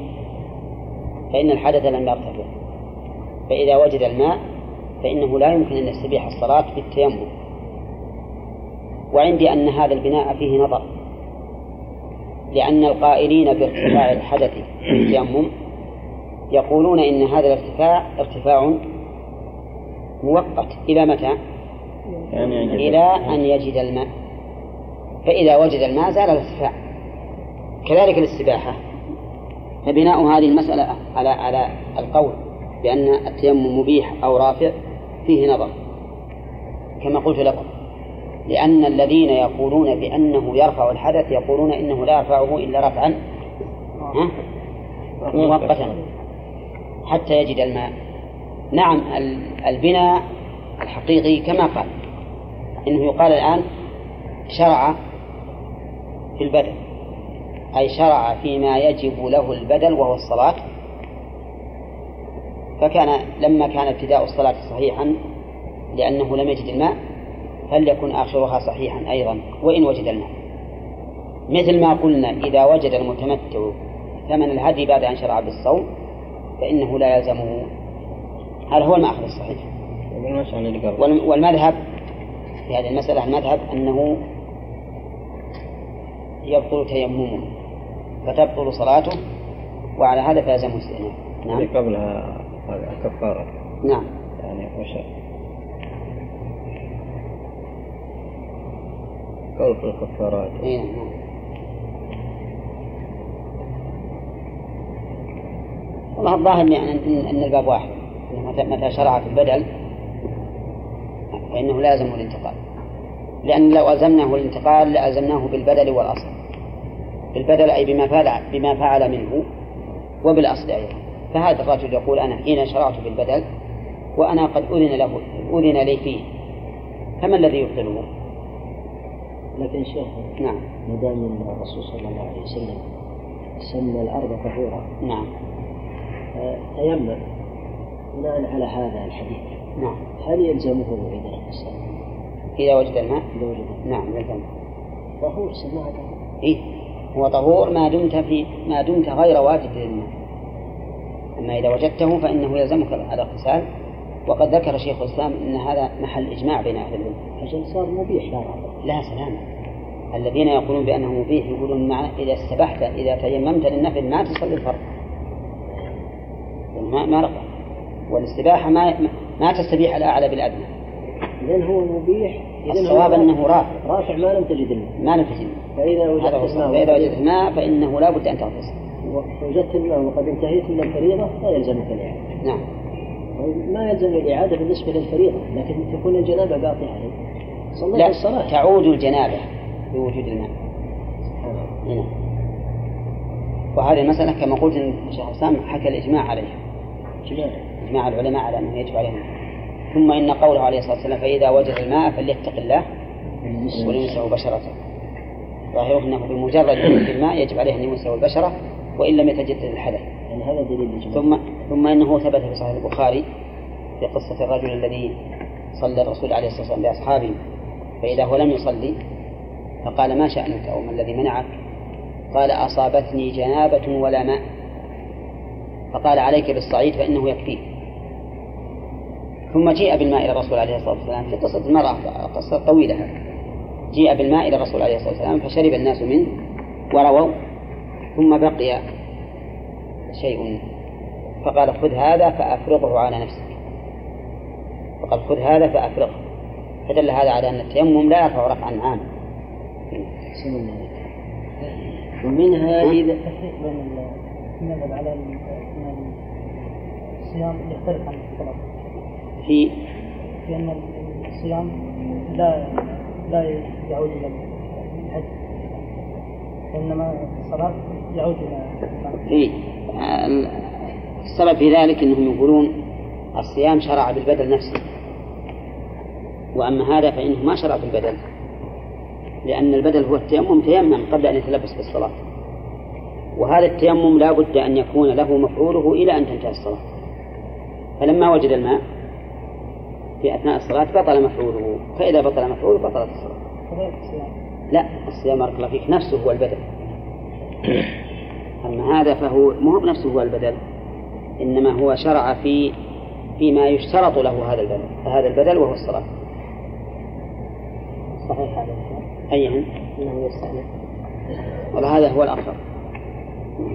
فإن الحدث لم يرتفع. فإذا وجد الماء فإنه لا يمكن أن يستبيح الصلاة بالتيمم. وعندي أن هذا البناء فيه نظر. لأن القائلين بارتفاع الحدث بالتيمم يقولون إن هذا الارتفاع ارتفاع مؤقت. إلى متى؟ يعني إلى أن يجد الماء. فإذا وجد الماء زال الارتفاع. كذلك الاستباحة. فبناء هذه المسألة على على القول بأن التيمم مبيح أو رافع فيه نظر. كما قلت لكم. لأن الذين يقولون بأنه يرفع الحدث يقولون إنه لا يرفعه إلا رفعا؟ مؤقتا. حتى يجد الماء. نعم ال- البناء الحقيقي كما قال. إنه يقال الآن شرع في البدل أي شرع فيما يجب له البدل وهو الصلاة. فكان لما كان ابتداء الصلاة صحيحا لأنه لم يجد الماء فليكن آخرها صحيحا أيضا وإن وجد الماء مثل ما قلنا إذا وجد المتمتع ثمن الهدي بعد أن شرع بالصوم فإنه لا يلزمه. هذا هو المأخذ الصحيح. والمذهب في هذه المسألة المذهب أنه يبطل تيممه فتبطل صلاته وعلى هذا فيلزمه الاستئناف. نعم. قبلها هذا كفارة. نعم. يعني وش في الكفارات أي نعم والله الظاهر يعني أن الباب واحد. أنه متى- شرع في البدل فإنه لازم الانتقال. لأن لو ألزمناه الانتقال لألزمناه بالبدل والأصل. بالبدل أي بما فعل بما فعل منه وبالأصل أيضا. فهذا الرجل يقول أنا حين شرعت بالبدل وأنا قد أذن له أذن لي فيه فما الذي يبطله؟ لكن شيخ نعم. ما دام الرسول صلى الله عليه وسلم سمى الأرض طهورا. نعم. تيمم بناء على هذا الحديث. نعم. هل يلزمه اذا اغتسل؟ إذا وجد الماء؟ إذا وجد نعم يلزم طهور سماها طهور. إيه. هو طهور ما دمت في ما دمت غير واجد للماء. أما إذا وجدته فإنه يلزمك الاغتسال وقد ذكر شيخ الإسلام أن هذا محل إجماع بين أهل العلم. عشان صار مبيح لا لا سلام. الذين يقولون بأنه مبيح يقولون معنى إذا استبحت إذا تيممت للنفل ما تصلي الفرض يعني ما ما رفع والاستباحة ما ما تستبيح الأعلى بالأدنى. لأن هو مبيح الصواب أنه رافع. رافع ما لم تجد الماء. ما نفذ فإذا هذا هو وجدت الماء فإذا وجدت الماء فإنه لا بد أن تغتسل وجدت الماء وقد انتهيت من الفريضة لا يلزمك الإعادة. نعم. ما يلزم الإعادة بالنسبة للفريضة لكن تكون الجنابة قاطعة صليت لا الصلاة تعود الجنابة بوجود الماء. هنا وهذه المسألة كما قلت إن الشيخ حسام حكى الإجماع عليها. إجماع العلماء على أنه يجب عليهم. ثم إن قوله عليه الصلاة والسلام فإذا وجد الماء فليتق الله وليمسه بشرته. ظاهره أنه بمجرد وجود الماء يجب عليه أن يمسه البشرة وإن لم يتجدد الحدث. يعني هذا دليل ثم ثم إنه ثبت في صحيح البخاري في قصة الرجل الذي صلى الرسول عليه الصلاة والسلام باصحابه فإذا هو لم يصلي فقال ما شأنك أو ما الذي منعك؟ قال أصابتني جنابة ولا ماء. فقال عليك بالصعيد فإنه يكفيك ثم جيء بالماء إلى الرسول عليه الصلاة والسلام. في قصة المرأة قصة طويلة. جيء بالماء إلى الرسول عليه الصلاة والسلام فشرب الناس منه ورووا ثم بقي شيء. فقال خذ هذا فأفرغه على نفسك. فقال خذ هذا فأفرغه. فدل هذا على أن التيمم لا يرفع رفعا عاما. ومنها إذا التفريق بين ال- المذهب على الصيام يختلف عن الصلاة. في في أن الصيام لا لا يعود إلى الحج. وإنما الصلاة يعود إلى المعنى. السبب في ذلك أنهم يقولون الصيام شرع بالبدل نفسه. وأما هذا فإنه ما شرع بالبدل لأن البدل هو التيمم تيمم قبل أن يتلبس بالصلاة. وهذا التيمم لا بد أن يكون له مفعوله إلى أن تنتهي الصلاة. فلما وجد الماء في أثناء الصلاة بطل مفعوله فإذا بطل مفعوله بطلت الصلاة. كذلك الصيام لا الصيام بارك الله فيك نفسه هو البدل. أما هذا فهو مو هو بنفسه هو البدل إنما هو شرع في فيما يشترط له هذا البدل هذا البدل وهو الصلاة. صحيح هذا الكلام أيهن أنه يستأنف والله هذا هو الأقرب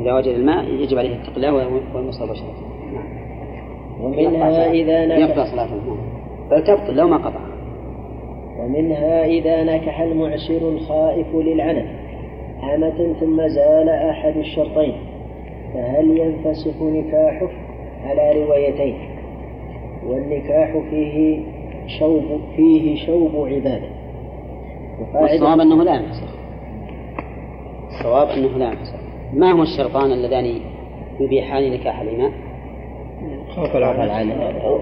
إذا وجد الماء يجب عليه اتق الله ويمسه بشرته ومنها إذا يقطع نفع صلاته نعم. بل تبطل لو ما قطع. ومنها إذا نكح المعسر الخائف للعنف. أمة ثم زال أحد الشرطين. فهل ينفسخ نكاحه؟ على روايتين. والنكاح فيه شوب فيه شوب عبادة. والصواب أنه لا ينفسخ. الصواب أنه لا ينفسخ. ما هما الشرطان اللذان يبيحان نكاح الإمام؟ خوف العين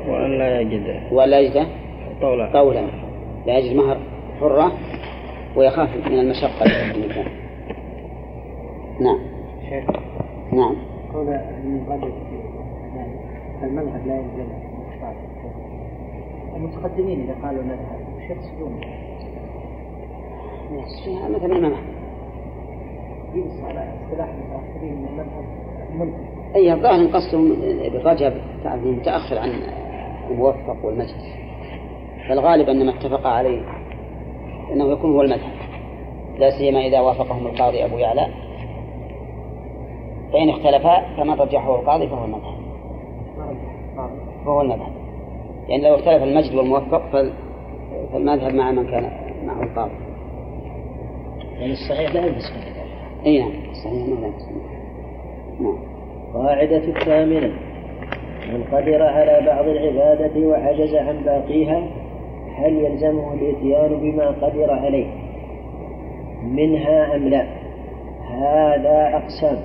وأن لا يجد. وأن لا يجد؟ طولا. قولا لا يجد مهر حرة ويخاف من المشقة. في النكاح نعم. شيخ نعم. قول يعني المذهب لا يلزم المتقدمين إذا قالوا مذهب وش يقصدون؟ مثل الإمام أحمد يقص على اصطلاح المتأخرين من المذهب. منتهي أي الظاهر قصدهم بالرجب تعرف متأخر عن الموفق والمجلس. فالغالب أن ما اتفق عليه أنه يكون هو المذهب. لا سيما إذا وافقهم القاضي أبو يعلى. فإن اختلفا فمن رجحه القاضي فهو المذهب. فهو المذهب. يعني لو اختلف المجد والموفق فال- فالمذهب مع من كان معه القاضي. يعني الصحيح لا يلبس أي نعم صحيح أنه لا يمسك. نعم. قاعدة الثامنة. من قدر على بعض العبادة وعجز عن باقيها هل يلزمه الإتيان بما قدر عليه؟ منها أم لا؟ هذا أقسام.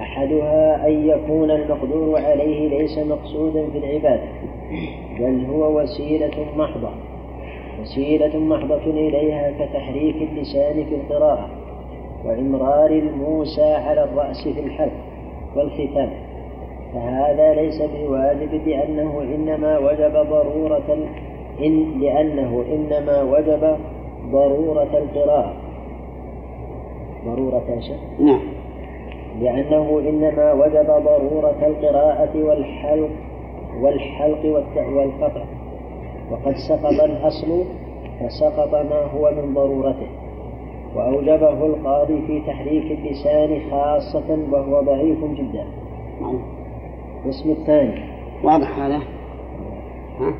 أحدها أن يكون المقدور عليه ليس مقصودا في العبادة بل هو وسيلة محضة وسيلة محضة إليها كتحريك اللسان في القراءة وإمرار الموسى على الرأس في الحلق والختان فهذا ليس بواجب لأنه إنما وجب ضرورة إن لأنه إنما وجب ضرورة القراءة. ضرورة شيء نعم. لأنه إنما وجب ضرورة القراءة والحلق والحلق والقطع وقد سقط الأصل فسقط ما هو من ضرورته وأوجبه القاضي في تحريك اللسان خاصة وهو ضعيف جدا نعم. القسم الثاني واضح هذا ها؟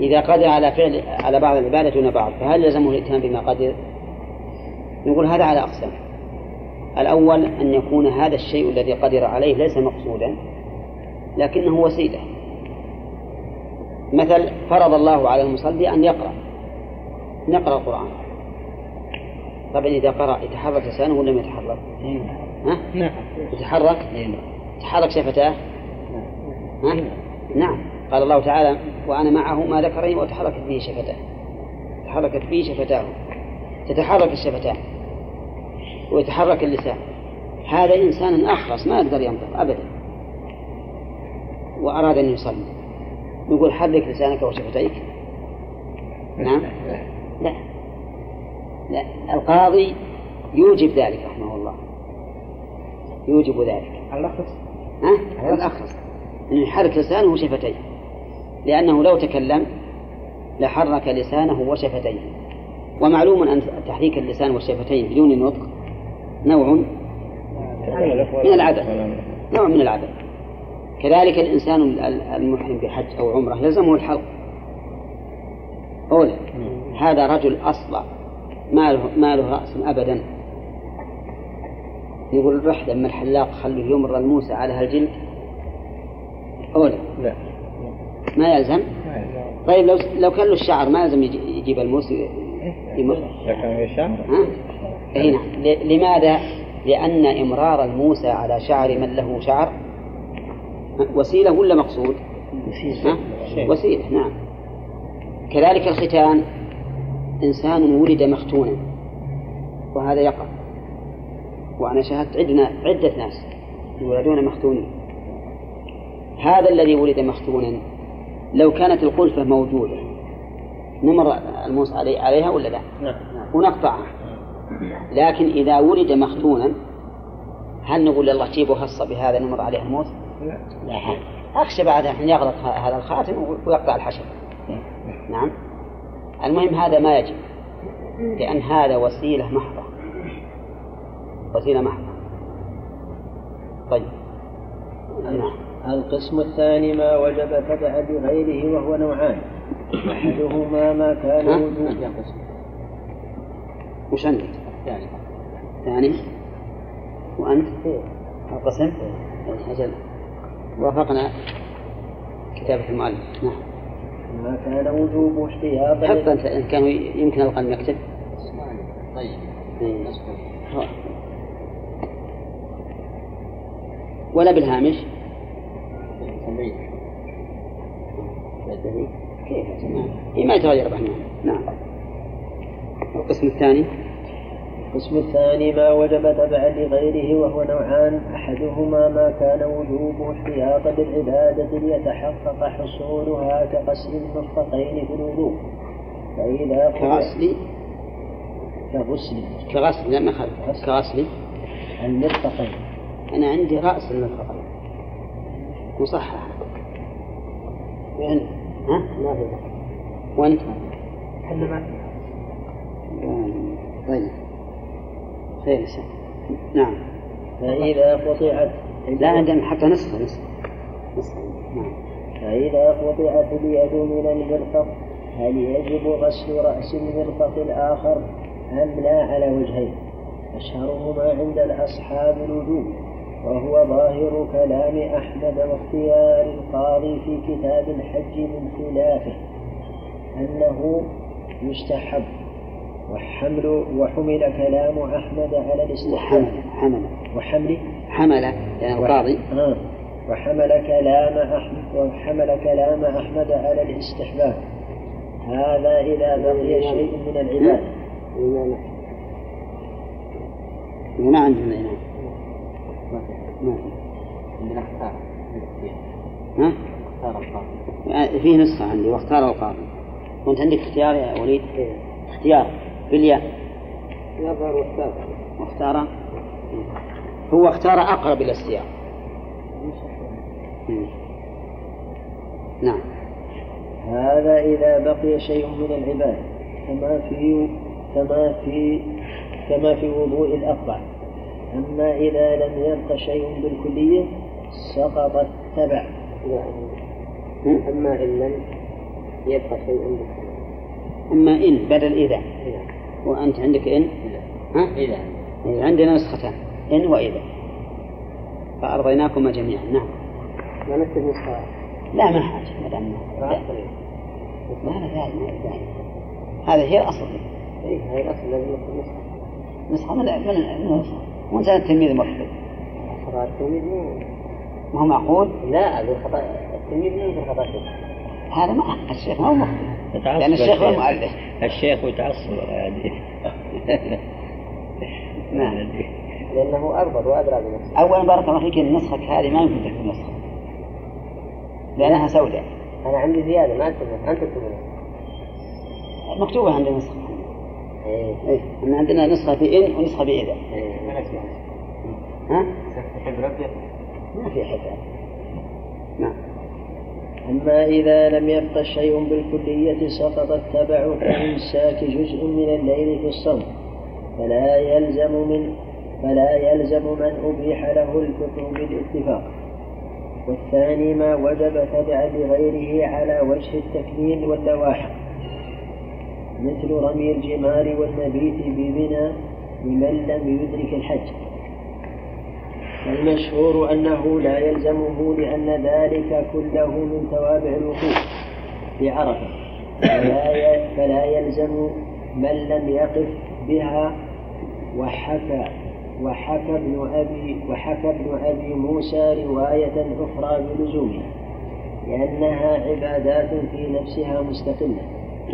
إذا قدر على فعل على بعض العبادة دون بعض فهل يلزمه الإتيان بما قدر؟ نقول هذا على أقسام الأول أن يكون هذا الشيء الذي قدر عليه ليس مقصودا لكنه وسيلة مثل فرض الله على المصلي أن يقرأ نقرأ القرآن طبعا إذا قرأ يتحرك لسانه ولا ما يتحرك؟ ها؟ نعم يتحرك؟ تحرك شفتاه؟ ها؟ نعم قال الله تعالى وأنا معه ما ذكرني وتحركت به شفتاه تحركت به شفتاه تتحرك الشفتان ويتحرك اللسان. هذا إنسان أخرس ما يقدر ينطق أبدا. وأراد أن يصلي. نقول حرك لسانك وشفتيك نعم. لا. لا. القاضي يوجب ذلك رحمه الله. يوجب ذلك. الأخص. ها؟ الأخرس أنه يحرك لسانه وشفتيه لأنه لو تكلم لحرك لسانه وشفتيه ومعلوم أن تحريك اللسان والشفتين بدون نطق نوع من العدد. نوع من العدد. كذلك الإنسان ال- المحرم بحج أو عمرة يلزمه الحلق أولا هذا رجل أصلع ما له, ما له رأس أبدا. يقول الرح لما الحلاق خليه يمر الموسى على هالجلد أولا لا. ما يلزم؟ طيب لو لو كان له الشعر ما يلزم يجي- يجيب الموس ي- يمر لكن في شعر ها؟ أي نعم. لماذا؟ لأن إمرار الموسى على شعر من له شعر؟ وسيلة ولا مقصود؟ ها؟ وسيلة نعم. كذلك الختان إنسان ولد مختونا وهذا يقع. وأنا شاهدت عدنا عدة ناس يولدون مختونين. هذا الذي ولد مختونا لو كانت القلفة موجودة نمر الموس علي عليها ولا لا؟ نعم. ونقطعها. لكن إذا ولد مختونا هل نقول يلا جيبوا هصة بهذا نمر عليه الموت؟ لا. أخشى بعد أن يغلط هذا الخاتم ويقطع الحشر. نعم. المهم هذا ما يجب لأن هذا وسيلة محضة. وسيلة محضة. طيب. نعم. القسم الثاني ما وجب تبع بغيره وهو نوعان. أحدهما ما كان ها؟ وجوب وش عندك؟ يعني ثاني؟ وأنت؟ القسم؟ أجل وافقنا كتابة المؤلف. نعم. ما كان وجوب حط أنت إن كان يمكن القلم يكتب طيب. إيه. ولا بالهامش. كيف؟ هي ما يتغير نعم. القسم الثاني. القسم الثاني ما وجب تبعا لغيره وهو نوعان. أحدهما ما كان وجوبه احتياطا للعبادة ليتحقق حصولها كغسل المرفقين في الوضوء. فإذا كغسل؟ كغسل. كغسل لا ما خالف. كغسل. المرفقين. أنا عندي رأس المرفقين. مصحح. وين ها؟ ما في. وأنت؟ إحنا ما طيب. نعم. فإذا قطعت لا عندنا حتى نسخة نسخة نسخة نعم. فإذا قطعت اليد من المرفق هل يجب غسل رأس المرفق الآخر أم لا على وجهين؟ أشهرهما عند الأصحاب الوجوب وهو ظاهر كلام أحمد واختيار القاضي في كتاب الحج من خلافه أنه يستحب وحمل وحمل كلام أحمد على الاستحباب حمل حمل. وحمل. حمل يعني القاضي. آه. وحمل كلام أحمد وحمل كلام أحمد على الاستحباب. هذا إذا بقي شيء من العبادة ما عندنا إمام ما في. عندنا اختار ها؟ اختار القاضي آه، فيه نسخة عندي واختار القاضي. وأنت عندك اختيار يا وليد؟ اختيار. بالياء يظهر واختار واختار هو اختار أقرب إلى السياق. نعم. هذا إذا بقي شيء من العبادة كما في كما في كما في وضوء الأقطع. أما إذا لم يبق شيء بالكلية سقط التبع. مم. أما إن لم يبقى شيء أما إن بدل إذا. وأنت عندك إن؟ ها؟ إذا. إيه، عندنا نسختان إن وإذا. فأرضيناكما جميعا. نعم. ما نكتب نسخة؟ لا ما حاجة ما دام لا لا لا لا لا هذا هي الأصل. إيه هاي الأصل لازم نكتب نسخة. نسخة من من من وأنت التلميذ مرحب خطأ التلميذ مو ما هو معقول؟ لا أقول خطأ التلميذ مو مثل خطأ الشيخ هذا ما الشيخ ما هو مخطئ لأن الشيخ هو المؤلف. الشيخ يتعصب عادي نعم. لأنه أضبط وأدرى بنفسه. أولا بارك الله فيك النسخة هذه ما يمكن تكتب نسخة. لأنها سوداء. أنا عندي زيادة ما أكتب نسخة. أنت تكتب نسخة مكتوبة عندنا نسخة. إيه. إيه. إحنا عندنا نسخة بإن ونسخة بإذا إيه. ها؟ حبر ما في حكاية نعم. أما إذا لم يبق شيء بالكلية سقط التبع كإمساك جزء من الليل في الصوم. فلا يلزم من فلا يلزم من أبيح له الفطر بالاتفاق. والثاني ما وجب تبعا لغيره على وجه التكميل واللواحق مثل رمي الجمار والمبيت بمنى لمن لم يدرك الحج. المشهور أنه لا يلزمه لأن ذلك كله من توابع الوقوف في عرفة. فلا فلا يلزم من لم يقف بها وحكى وحكى ابن أبي وحكى ابن أبي موسى رواية أخرى بلزومها لأنها عبادات في نفسها مستقلة.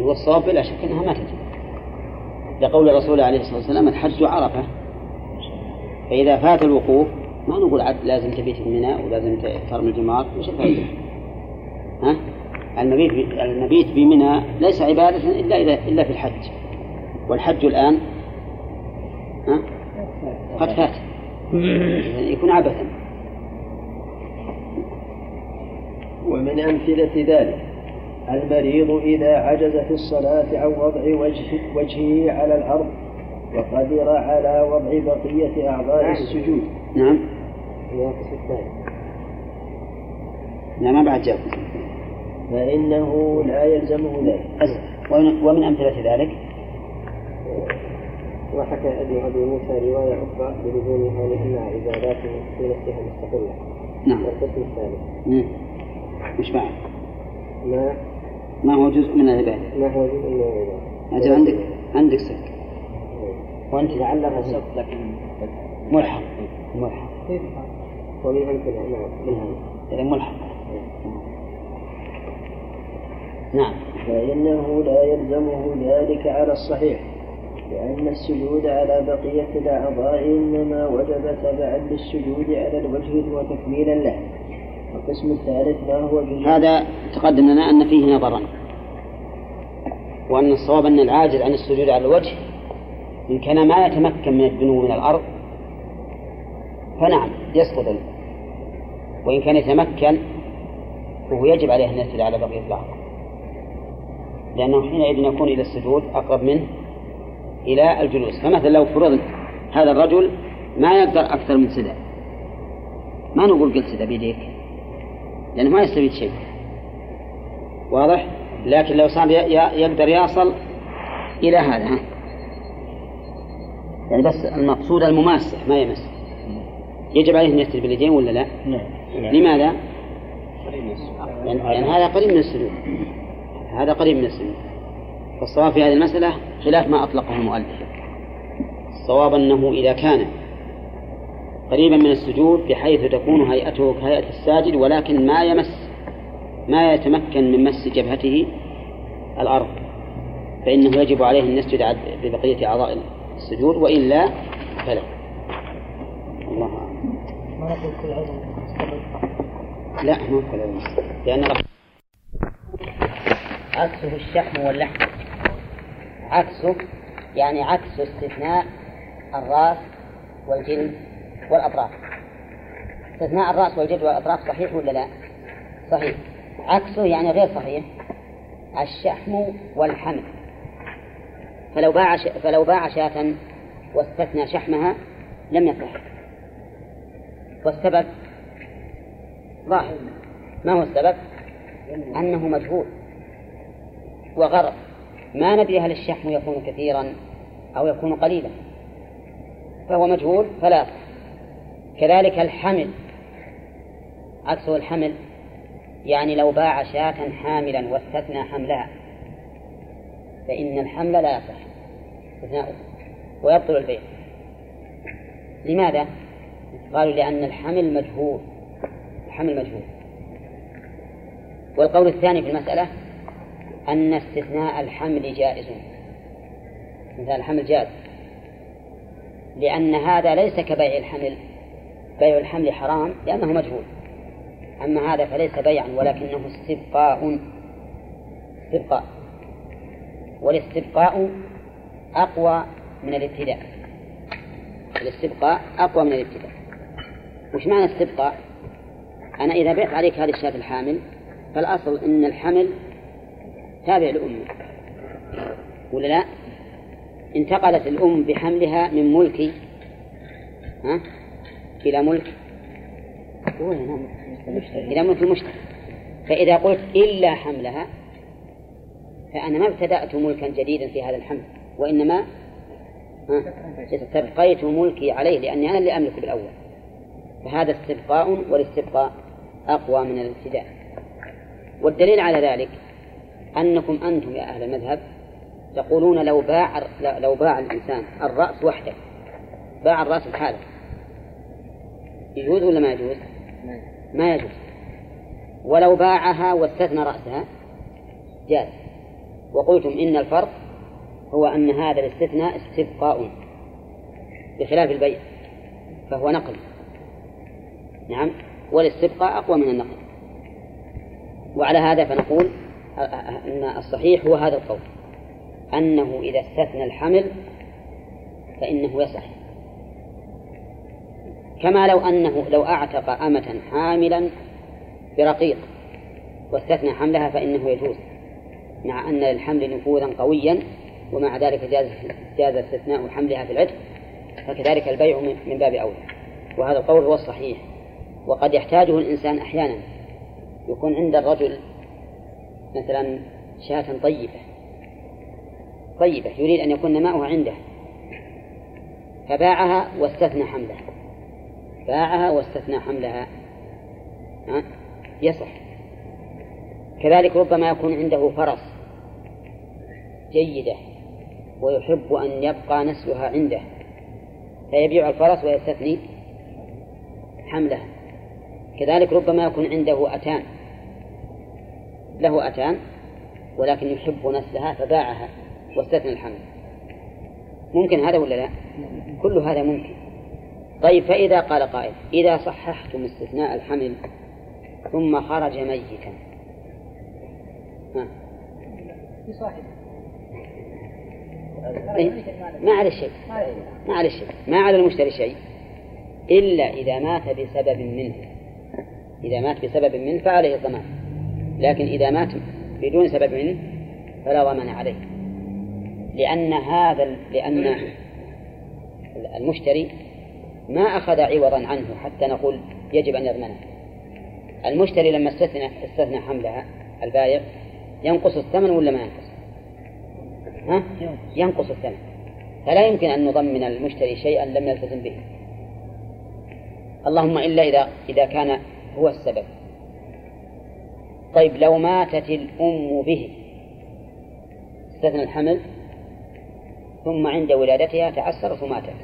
والصواب بلا شك أنها ما تجب لقول الرسول عليه الصلاة والسلام الحج عرفة. فإذا فات الوقوف ما نقول عاد لازم تبيت في منى ولازم ترمي الجمار وش الفائدة؟ ها؟ المبيت المبيت بمنى ليس عبادة إلا إذا إلا في الحج والحج الآن ها؟ قد فات يكون عبثا ومن أمثلة ذلك المريض إذا عجز في الصلاة عن وضع وجه وجهه على الأرض وقدر على وضع بقية أعضاء السجود نعم الثاني لا ما بعد جاء فإنه لا يلزمه ذلك. ومن, ومن أمثلة ذلك؟ وحكى ابن ابي موسى رواية أخرى بلزومها لانها عبادات في نفسها مستقلة. نعم. والقسم الثالث. مش معنى ما؟ ما هو جزء من العبادة ما هو جزء من العباده. أجل عندك عندك سك. وأنت لعلها سبت لكن ملحق. ملحق. ومن امثله نعم منها إذا ملحق. نعم. فإنه لا يلزمه ذلك على الصحيح لأن السجود على بقية الأعضاء إنما وجب تبعا للسجود على الوجه وتكميلا له. القسم الثالث ما هو جزء؟ هذا تقدم لنا أن فيه نظرا وأن الصواب أن العاجز عن السجود على الوجه إن كان ما يتمكن من الدنو من الأرض فنعم يسقط وإن كان يتمكن فهو يجب عليه أن يسجد على بقية الأعضاء. لأنه حينئذ يكون إلى السجود أقرب منه إلى الجلوس. فمثلا لو فرض هذا الرجل ما يقدر أكثر من سدى ما نقول قل سدى بيديك؟ لأنه ما يستفيد شيء. واضح؟ لكن لو صار يقدر يصل إلى هذا ها؟ يعني بس المقصود المماسح ما يمس. يجب عليه أن يسجد باليدين ولا لا؟ نعم. لماذا؟ لأن, لأن هذا قريب من السجود هذا قريب من السجود فالصواب في هذه المسألة خلاف ما أطلقه المؤلف. الصواب أنه إذا كان قريبا من السجود بحيث تكون هيئته كهيئة الساجد ولكن ما يمس ما يتمكن من مس جبهته الأرض. فإنه يجب عليه أن يسجد ببقية أعضاء السجود وإلا فلا. الله أعلم. كل لا مو كلام. لأن عكسه الشحم واللحم. عكسه يعني عكس استثناء الرأس والجلد والأطراف. استثناء الرأس والجلد والأطراف صحيح ولا لا؟ صحيح. عكسه يعني غير صحيح. الشحم والحمل. فلو باع ش... فلو باع شاة واستثنى شحمها لم يصح. والسبب ظاهر. ما هو السبب؟ أنه مجهول وغرض ما ندري هل الشحم يكون كثيرا أو يكون قليلا. فهو مجهول فلا كذلك الحمل. عكسه الحمل يعني لو باع شاة حاملا واستثنى حملها. فإن الحمل لا يصح. استثناؤه ويبطل البيع. لماذا؟ قالوا لأن الحمل مجهول. الحمل مجهول والقول الثاني في المسألة أن استثناء الحمل جائز. مثال الحمل جائز. لأن هذا ليس كبيع الحمل. بيع الحمل حرام لأنه مجهول. أما هذا فليس بيعا ولكنه استبقاء. استبقاء. والاستبقاء أقوى من الابتداء. الاستبقاء أقوى من الابتداء. وش معنى استبقاء؟ أنا إذا بعت عليك هذه الشاة الحامل فالأصل أن الحمل تابع لأمه ولا لا؟ انتقلت الأم بحملها من ملك ها؟ إلى ملك إلى ملك المشتري فإذا قلت إلا حملها فأنا ما ابتدأت ملكا جديدا في هذا الحمل وإنما؟ استبقيت ملكي عليه لأني أنا اللي أملك بالأول فهذا استبقاء والاستبقاء أقوى من الابتداء. والدليل على ذلك أنكم أنتم يا أهل المذهب تقولون لو باع لو باع الإنسان الرأس وحده باع الرأس بحاله. يجوز ولا ما يجوز؟ ما يجوز. ولو باعها واستثنى رأسها جاز وقلتم إن الفرق هو أن هذا الاستثناء استبقاء بخلاف البيع فهو نقل. نعم؟ والاستبقاء أقوى من النقل. وعلى هذا فنقول أن الصحيح هو هذا القول أنه إذا استثنى الحمل فإنه يصح. كما لو أنه لو أعتق أمة حاملا برقيق واستثنى حملها فإنه يجوز مع أن للحمل نفوذا قويا ومع ذلك جاز جاز استثناء حملها في العتق فكذلك البيع من باب أولى. وهذا القول هو الصحيح. وقد يحتاجه الإنسان أحيانا. يكون عند الرجل مثلا شاة طيبة. طيبة يريد أن يكون نماؤها عنده. فباعها واستثنى حملها. باعها واستثنى حملها. ها؟ يصح. كذلك ربما يكون عنده فرس جيدة ويحب أن يبقى نسلها عنده. فيبيع الفرس ويستثني حمله كذلك ربما يكون عنده أتان. له أتان ولكن يحب نسلها فباعها واستثنى الحمل. ممكن هذا ولا لا؟ كل هذا ممكن. طيب فإذا قال قائل إذا صححتم استثناء الحمل ثم خرج ميتا. إيه؟ ما على شيء. ما على شيء. ما على المشتري شيء. إلا إذا مات بسبب منه. إذا مات بسبب منه فعليه الضمان لكن إذا مات بدون سبب منه فلا ضمان عليه. لأن هذا لأن المشتري ما أخذ عوضا عنه حتى نقول يجب أن يضمنه. المشتري لما استثنى استثنى حملها البايع ينقص الثمن ولا ما ينقص؟ ها؟ ينقص الثمن. فلا يمكن أن نضمن المشتري شيئا لم يلتزم به. اللهم إلا إذا إذا كان هو السبب طيب لو ماتت الأم به استثنى الحمل ثم عند ولادتها تعسرت وماتت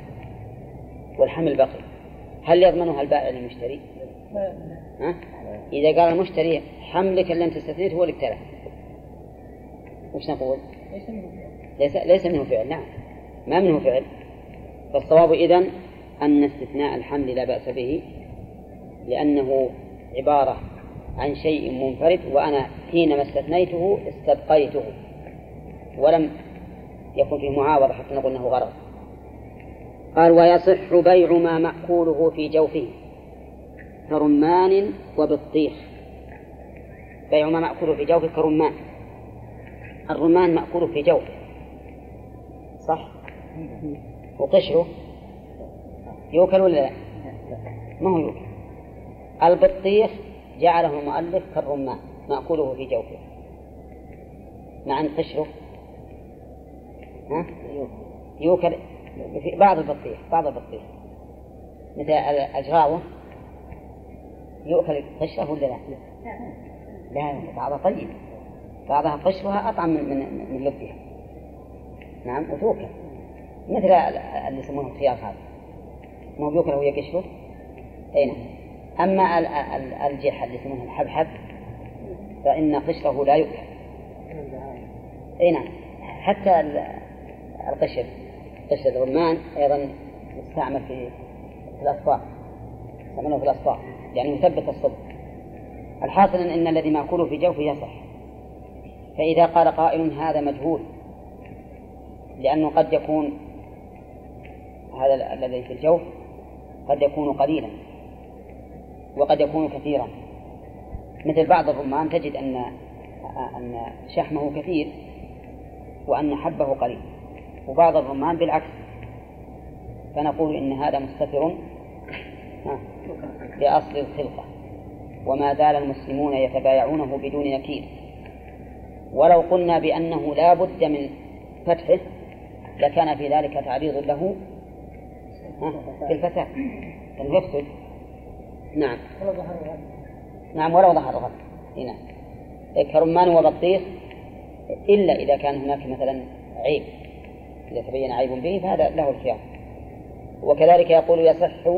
والحمل بقي هل يضمنها البائع للمشتري؟ ها؟ إذا قال المشتري حملك اللي أنت استثنيته هو اللي ابتلى وش نقول؟ ليس ليس منه فعل نعم ما منه فعل فالصواب إذن أن استثناء الحمل لا بأس به لأنه عبارة عن شيء منفرد وأنا حينما استثنيته استبقيته ولم يكن فيه معاوضة حتى نقول أنه غرض. قال ويصح بيع ما مأكوله في جوفه كرمان وبطيخ. بيع ما مأكوله في جوفه كرمان. الرمان مأكوله في جوفه. صح؟ وقشره يوكل ولا لا؟ ما هو يوكل؟ البطيخ جعله المؤلف كالرمان مأكوله في جوفه. مع أن قشره ها؟ يوكل في بعض البطيخ بعض البطيخ. مثل الأجراوة يؤكل قشره ولا لا؟ لا بعضها طيب. بعضها قشرها أطعم من من من لبها. نعم وتوكل. مثل اللي يسمونه الخيار هذا. ما هو يوكل وهي قشره أي نعم. أما الجيح اللي يسمونه الحبحب فإن قشره لا يؤكل. أي نعم. حتى القشر قشر الرمان أيضا يستعمل في الأصفار يستعملون في الأصفار يعني مثبت الصلب الحاصل أن الذي مأكوله في جوفه يصح. فإذا قال قائل هذا مجهول لأنه قد يكون هذا الذي في الجوف قد يكون قليلا. وقد يكون كثيرا. مثل بعض الرمان تجد أن أن شحمه كثير وأن حبه قليل. وبعض الرمان بالعكس. فنقول إن هذا مستتر. بأصل الخلقة. وما زال المسلمون يتبايعونه بدون نكير. ولو قلنا بأنه لا بد من فتحه لكان في ذلك تعريض له في الفتاة أنه يفسد نعم نعم ولو ظهر غد نعم. كرمان وبطيخ إلا إذا كان هناك مثلا عيب. إذا تبين عيب به فهذا له الخيار. وكذلك يقول يصح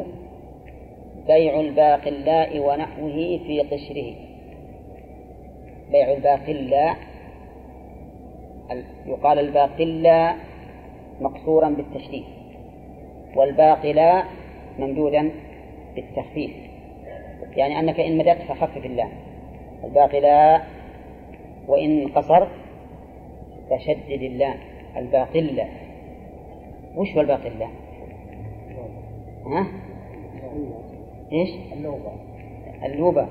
بيع الباقلاء ونحوه في قشره. بيع الباقلاء يقال الباقلاء مقصورا بالتشديد والباقلاء ممدودا بالتخفيف. يعني أنك إن مددت فخفف اللام الباقلاء وإن قصرت فشدد اللام الباقلة وش هو الباقلة؟ ها؟ إيش؟ اللوبة اللوبة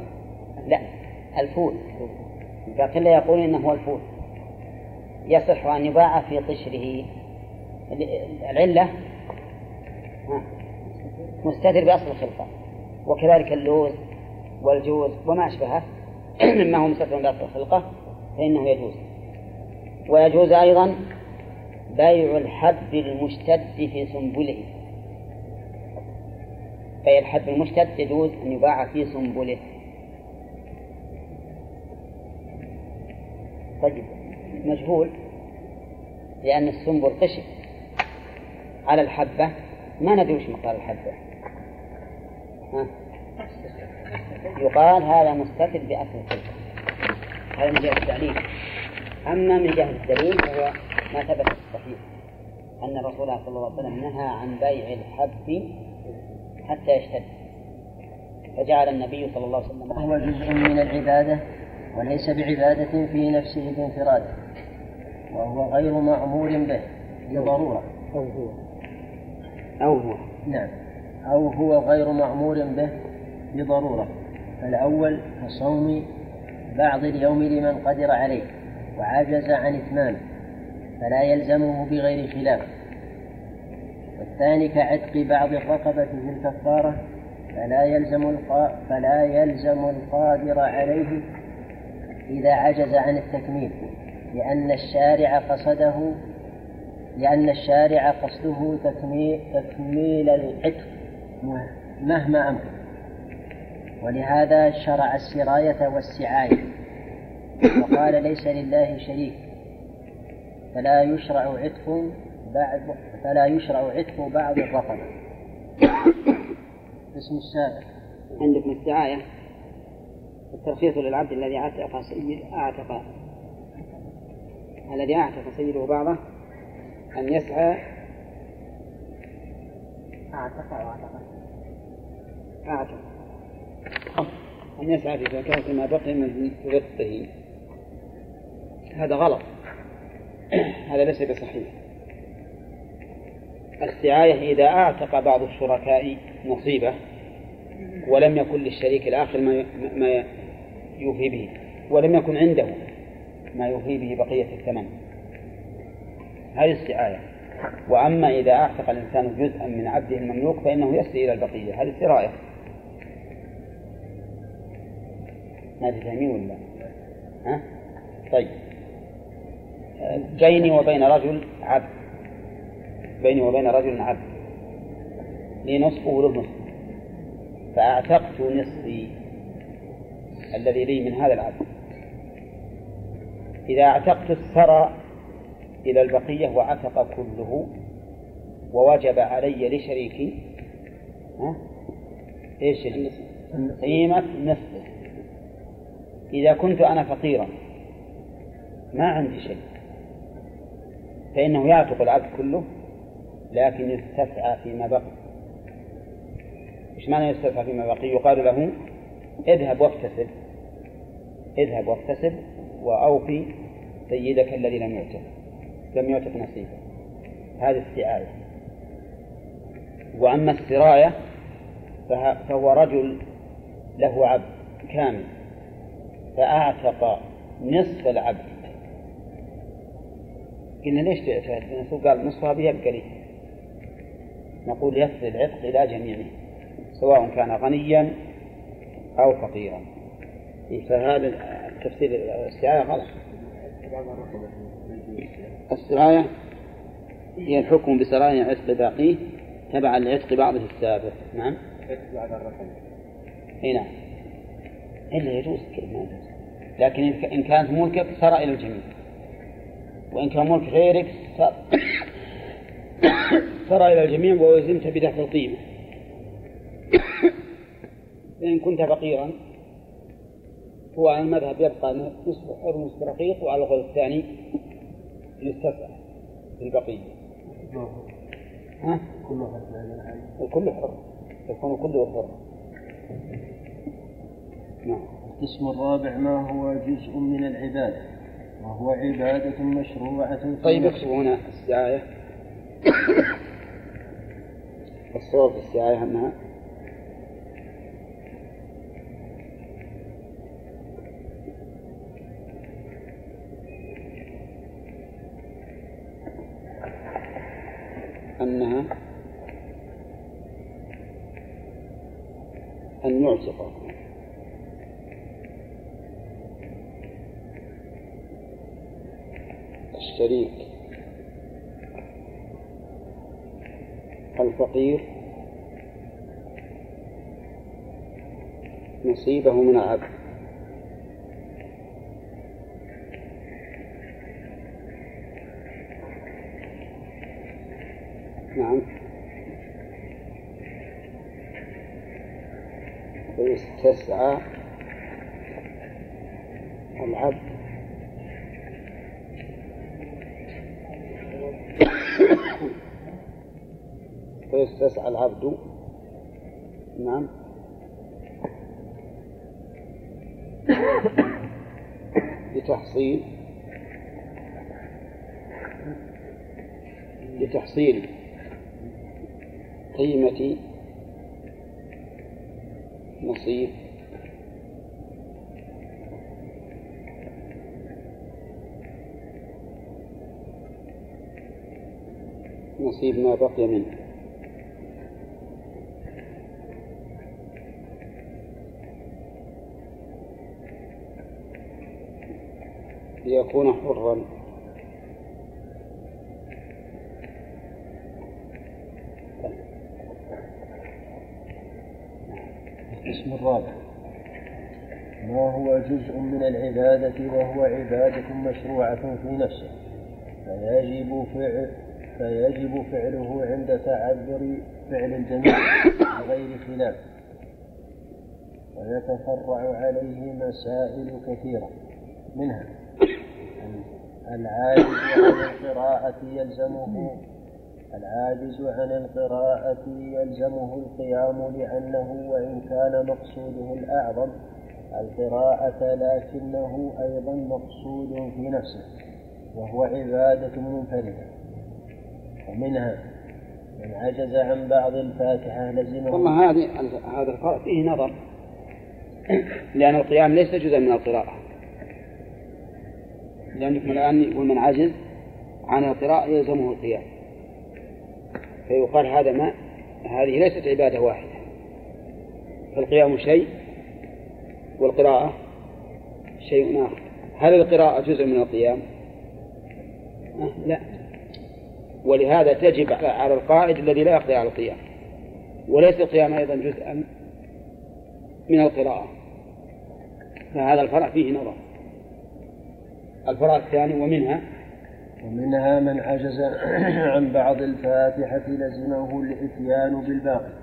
لا. الفول. الباقلة يقول إنه هو الفول. يصح أن يباع في قشره العلة. مستتر بأصل الخلقة. وكذلك اللوز والجوز وما أشبهه مما هو مستثنى من الخلقة فإنه يجوز. ويجوز أيضا بيع الحب المشتد في سنبله. بيع الحب المشتد يجوز أن يباع في سنبله. طيب مجهول لأن السنبل قشر. على الحبة ما ندري وش مقدار الحبة؟ يقال هذا مستتر بأصل الخلقة هذا من جهة التعليل أما من جهة الدليل فهو ما ثبت في الصحيح. أن الرسول صلى الله عليه وسلم نهى عن بيع الحب حتى يشتد. فجعل النبي صلى الله عليه وسلم وهو جزء من العبادة وليس بعبادة في نفسه بانفراده وهو غير مأمور به. لضرورة أو هو أو هو. نعم. أو هو غير مأمور به بضرورة فالأول كصوم بعض اليوم لمن قدر عليه وعجز عن إتمامه فلا يلزمه بغير خلاف والثاني كعتق بعض الرقبة في الكفارة فلا يلزم. فلا يلزم القادر عليه إذا عجز عن التكميل لأن الشارع قصده لأن الشارع قصده تكميل, تكميل العتق مهما أمكن. ولهذا شرع السراية والسعاية. وقال ليس لله شريك. فلا يشرع عتق بعد فلا يشرع عتق بعض الرقبة. اسم السابق. عندكم السعاية. الترخيص للعبد الذي اعتق سيد اعتق الذي اعتق سيده بعضه أن يسعى اعتق أو اعتق أعتق أن يسعى في زكاة ما بقي من رزقه. هذا غلط. هذا ليس بصحيح. السعاية إذا أعتق بعض الشركاء نصيبه ولم يكن للشريك الآخر ما ما يوفي به ولم يكن عنده ما يوفي به بقية الثمن. هذه السعاية. وأما إذا أعتق الإنسان جزءا من عبده المملوك فإنه يسري إلى البقية. هذه سراية ما تفهمين ولا ها؟ طيب. بيني وبين رجل عبد. بيني وبين رجل عبد. لي نصفه وله نصف فأعتقت نصفي الذي لي من هذا العبد. إذا أعتقت الثرى إلى البقية وعتق كله ووجب علي لشريكي ها؟ إيش قيمة نصفه. إذا كنت أنا فقيرا ما عندي شيء. فإنه يعتق العبد كله لكن يستسعى فيما بقي. إيش معنى يستسعى فيما بقي؟ يقال له اذهب واكتسب. اذهب واكتسب وأوفي سيدك الذي لم يعتق لم يعتق نصيبه. هذه السعاية وأما السراية فهو رجل له عبد كامل. فأعتق نصف العبد. قلنا ليش الرسول قال نصفها بيبقى لي. نقول يصل العتق إلى جميعه سواء كان غنيا أو فقيرا. فهذا تفسير الاستعاية غلط. السراية هي الحكم بسرايا عتق باقيه تبعا لعتق بعضه السابق. نعم؟ اي نعم. إلا يجوز لكن إن كانت ملكك سرى إلى الجميع. وإن كان ملك غيرك سرى إلى الجميع ووزنت بدفع القيمة. فإن كنت فقيرا هو على المذهب يبقى نصف حر نصف رقيق وعلى القول الثاني يستسعى في البقية ها؟ كله حر. يكون كله حر. القسم الرابع ما هو جزء من العبادة؟ وهو عبادة مشروعة طيب اكتبوا هنا السعاية. الصواب في السعاية أنها أنها أن يعتق. للشريك الفقير نصيبه من العبد. نعم. ويستسعى العبد. فيستسعى العبد. نعم. لتحصيل لتحصيل قيمة نصيب. نصيب ما بقي منه. ليكون حرا. القسم الرابع. ما هو جزء من العبادة وهو عبادة مشروعة في نفسه. فيجب فعل فيجب فعله عند تعذر فعل الجميع بغير خلاف. ويتفرع عليه مسائل كثيرة منها العاجز عن القراءة يلزمه. العاجز عن القراءة يلزمه القيام لأنه وإن كان مقصوده الأعظم. القراءة لكنه أيضا مقصود في نفسه وهو عبادة منفردة. ومنها من عجز عن بعض الفاتحة لزمه. والله هذه هذا الفرق فيه نظر لأن القيام ليس جزءا من القراءة. لأنكم الآن يقول من عجز عن القراءة يلزمه القيام. فيقال هذا ما هذه ليست عبادة واحدة. فالقيام شيء والقراءة شيء آخر. هل القراءة جزء من القيام؟ أه لا. ولهذا تجب على القائد الذي لا يقدر على القيام. وليس القيام أيضا جزءا من القراءة. فهذا الفرع فيه نظر. الفرع الثاني ومنها ومنها من عجز عن بعض الفاتحة لزمه الإتيان بالباقي.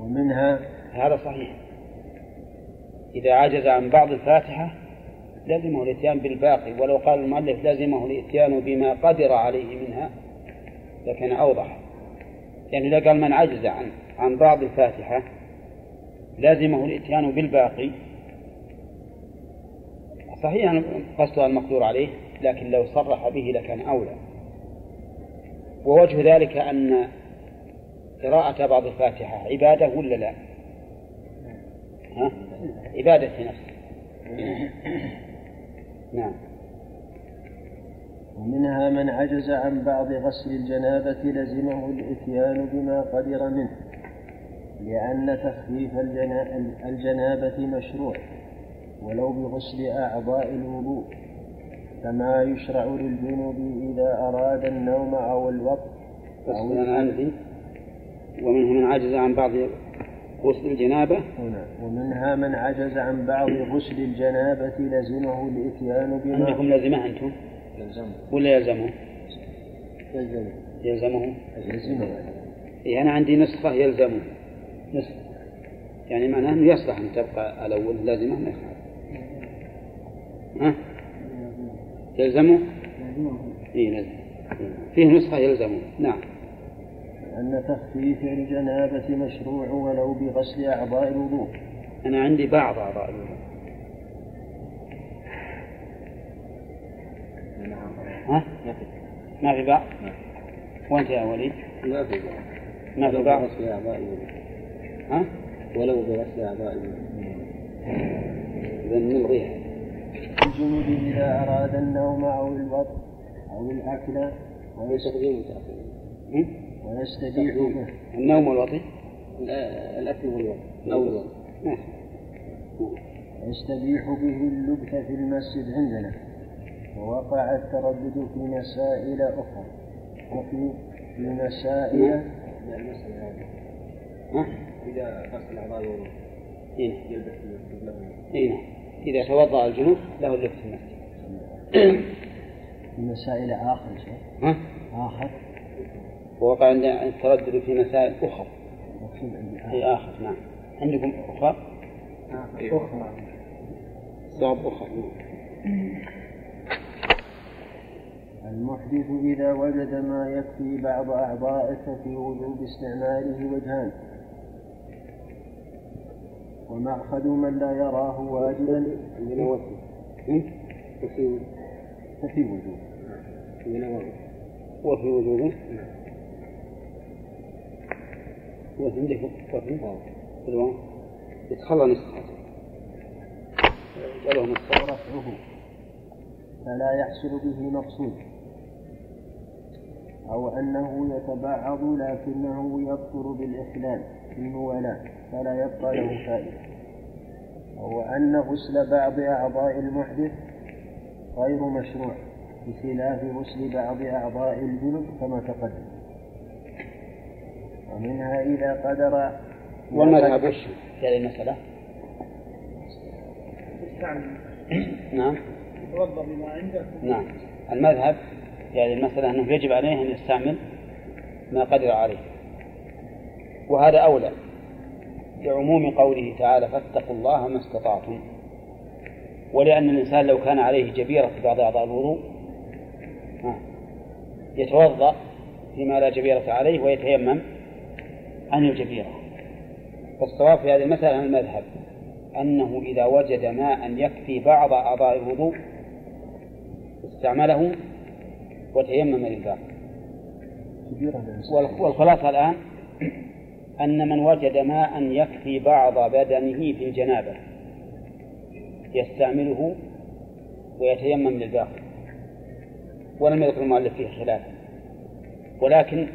ومنها هذا صحيح. إذا عجز عن بعض الفاتحة لزمه الإتيان بالباقي ولو قال المؤلف لزمه الإتيان بما قدر عليه منها لكان أوضح. يعني إذا قال من عجز عن عن بعض الفاتحة لازمه الإتيان بالباقي صحيح قصدها المقدور عليه لكن لو صرح به لكان أولى ووجه ذلك أن قراءة بعض الفاتحة عبادة ولا لا؟ ها؟ عبادة في نفسه نعم ومنها من عجز عن بعض غسل الجنابة لزمه الإتيان بما قدر منه لأن تخفيف الجنابة مشروع ولو بغسل أعضاء الوضوء كما يشرع للجنوب إذا أراد النوم أو الوقت. أو عندي ومنه من عجز عن بعض غسل الجنابة. هنا ومنها من عجز عن بعض غسل الجنابة لزمه الإتيان بما عندكم لزمه أنتم؟ يلزمه. ولا يلزمه؟ يلزمه. يلزمه؟ يلزمه. إيه أنا عندي نسخة يلزمه. نسخة. يعني معناه أنه يصلح أن تبقى الأول لازمة ما ها؟ يلزمه؟ إيه لازم فيه نسخة يلزمه نعم أن تخفيف الجنابة مشروع ولو بغسل أعضاء الوضوء أنا عندي بعض أعضاء الوضوء ها؟ ما في بعض؟ وأنت يا وليد؟ ما في بعض ما في بعض؟ بغسل أعضاء الوضوء ها؟ ولو بغسل أعضاء الوضوء إذا نلغيها الجنوب إذا أراد النوم أو الوطء أو الأكل وتأخير ويستبيح به النوم. والوطي الأكل والوضوء أو الوضوء ماشي ويستبيح به اللبث في المسجد عندنا. ووقع التردد في مسائل أخرى. وفي في مسائل ها؟ إذا غسل الأعضاء إيه. يلبس إيه. إذا توضأ الجنوب له اللبس في المسجد في مسائل آخر شيء. ها؟ آخر. ووقع عند التردد في مسائل أخرى. عندي. آخر. أي آخر نعم. عندكم أخرى؟ أخرى. صواب أخرى المحدث إذا وجد ما يكفي بعض أعضائه ففي وجوب استعماله وجهان. ومأخذ من لا يراه واجبا وفي ففي وجوب وفي وجوده وفي عندكم وفي. الواو يتخلى نصف. فلا يحصل به مقصود. أو أنه يتبعض لكنه يبطل بالإخلال. في الموالاة فلا يبقى له فائدة. أو أن غسل بعض أعضاء المحدث غير مشروع بخلاف غسل بعض أعضاء الجنب كما تقدم. ومنها إذا قدر والمذهب وش في هذه المسألة؟ نعم. بما عندك نعم. المذهب في هذه المسألة أنه يجب عليه أن يستعمل ما قدر عليه. وهذا أولى. لعموم قوله تعالى فاتقوا الله ما استطعتم. ولأن الإنسان لو كان عليه جبيرة في بعض أعضاء الوضوء يتوضأ فيما لا جبيرة عليه ويتيمم عن الجبيرة. فالصواب في هذه المسألة عن المذهب أنه إذا وجد ماء يكفي بعض أعضاء الوضوء استعمله وتيمم للباقي. والخلاصة الآن أن من وجد ماء يكفي بعض بدنه في الجنابة يستعمله ويتيمم للباقي ولم يذكر المؤلف فيه خلافا ولكن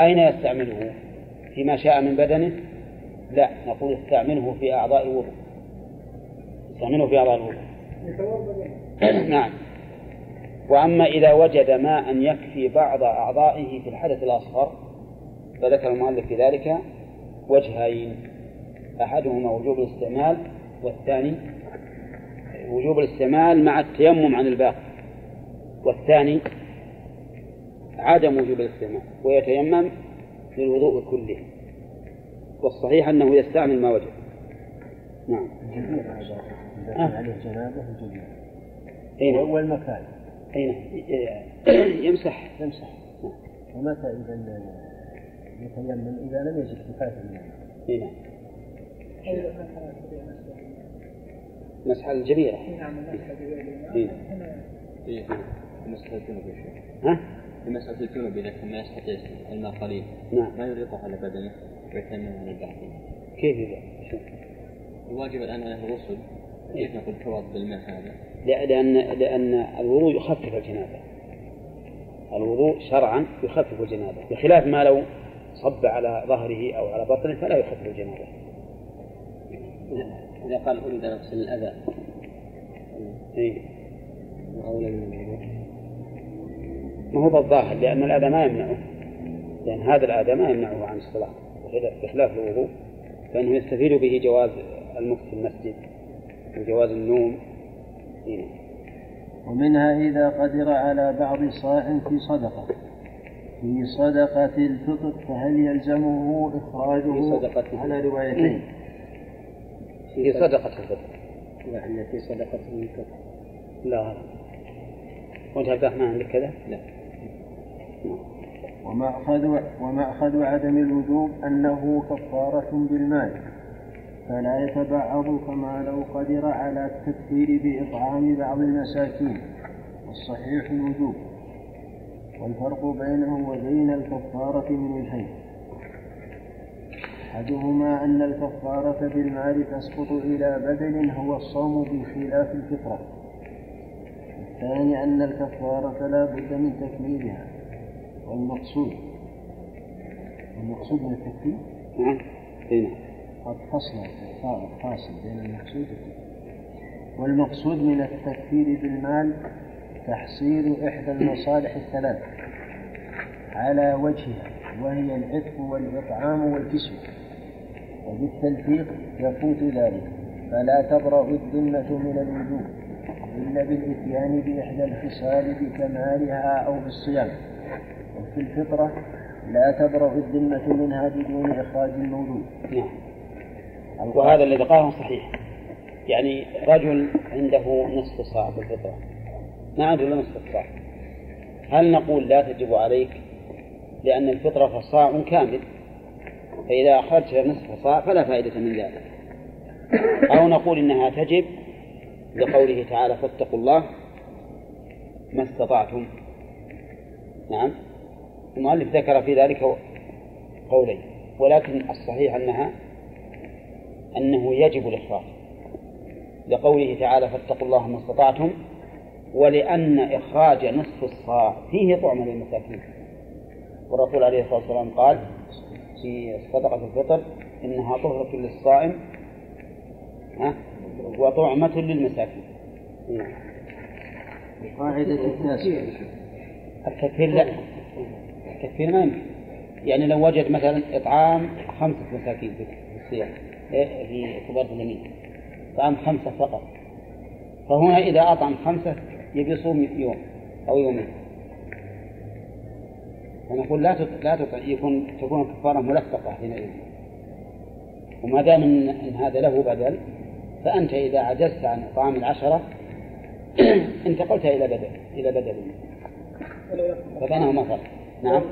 أين يستعمله؟ فيما شاء من بدنه؟ لا نقول استعمله في أعضاء الوضوء. استعمله في أعضاء الوضوء. نعم. وأما إذا وجد ماء يكفي بعض أعضائه في الحدث الأصغر فذكر المؤلف في ذلك وجهين أحدهما وجوب الاستعمال والثاني وجوب الاستعمال مع التيمم عن الباقي والثاني عدم وجوب الاستعمال ويتيمم للوضوء كله والصحيح أنه يستعمل ما وجد. نعم. آه. عليه جنابة الجبيرة أي نعم والمكان. أي نعم يمسح. يمسح. ومتى إذا يتيمم إذا لم يجد كفاية من الماء أي نعم مسح الجبيرة نعم إيه. إيه في مسألة الجنوب يا شيخ ها؟ في مسألة الجنوب إذا كان ما يستطيع الماء قليل. نعم. ما يريقه على بدنه ويتيمم على الباقي كيف إذا؟ شو؟ الواجب الآن عليه الغسل كيف نقول توض بالماء هذا؟ لأن لأن الوضوء يخفف الجنابة. الوضوء شرعا يخفف الجنابة بخلاف ما لو صب على ظهره أو على بطنه فلا يخفف الجنابة إذا قال أريد أن أغسل الأذى. إيه. أولى ما هو بالظاهر لأن الأذى ما يمنعه. لأن هذا الأذى ما يمنعه عن الصلاة. بخلاف الوضوء فإنه يستفيد به جواز المكث في المسجد وجواز النوم. إيه. ومنها إذا قدر على بعض صاع في صدقة. في صدقة الفطر فهل يلزمه إخراجه في صدقة على روايتين؟ في صدقة الفطر لأن في صدقة الفطر لا. غلط عبد الرحمن عندك كذا؟ لا. ومأخذ ومأخذ عدم الوجوب أنه كفارة بالمال فلا يتبعض كما لو قدر على التكفير بإطعام بعض المساكين والصحيح الوجوب. والفرق بينه وبين الكفارة من وجهين أحدهما أن الكفارة بالمال تسقط إلى بدل هو الصوم بخلاف الفطرة. الثاني أن الكفارة لا بد من تكميلها. والمقصود المقصود من التكفير نعم. نعم. قد فصل فاصل بين المقصود والتكفير والمقصود من التكفير بالمال تحصيل إحدى المصالح الثلاث على وجهها وهي العتق والإطعام والكسوة. وبالتلفيق يفوت ذلك. فلا تبرأ الذمة من الوجوب إلا بالإتيان بإحدى الخصال بكمالها أو بالصيام. وفي الفطرة لا تبرأ الذمة منها بدون إخراج المولود وهذا الذي قاله صحيح. يعني رجل عنده نصف صاع بالفطرة ما عنده نصف الصاع هل نقول لا تجب عليك لأن الفطرة صاع كامل؟ فإذا أخرجت نصف صاع فلا فائدة من ذلك. أو نقول إنها تجب لقوله تعالى فاتقوا الله ما استطعتم. نعم. المؤلف ذكر في ذلك قولين ولكن الصحيح أنها أنه يجب الإخراج. لقوله تعالى فاتقوا الله ما استطعتم ولأن إخراج نصف الصاع فيه طعم للمساكين. والرسول عليه الصلاة والسلام قال في صدقة الفطر إنها طهرة للصائم وطعمة للمساكين. التاسعة التكفير لا. التكفير ما يمكن. يعني لو وجد مثلا إطعام خمسة مساكين في الصيام إيه، في كبار اليمين طعام خمسة فقط فهنا إذا أطعم خمسة يبي يصوم يوم أو يومين. فنقول لا. لا. يكون تكون الكفارة ملفقة حينئذ. وما دام إن... هذا له بدل فأنت إذا عجزت عن إطعام العشرة انتقلت إلى بدل إلى بدل. فبينهما فرق نعم.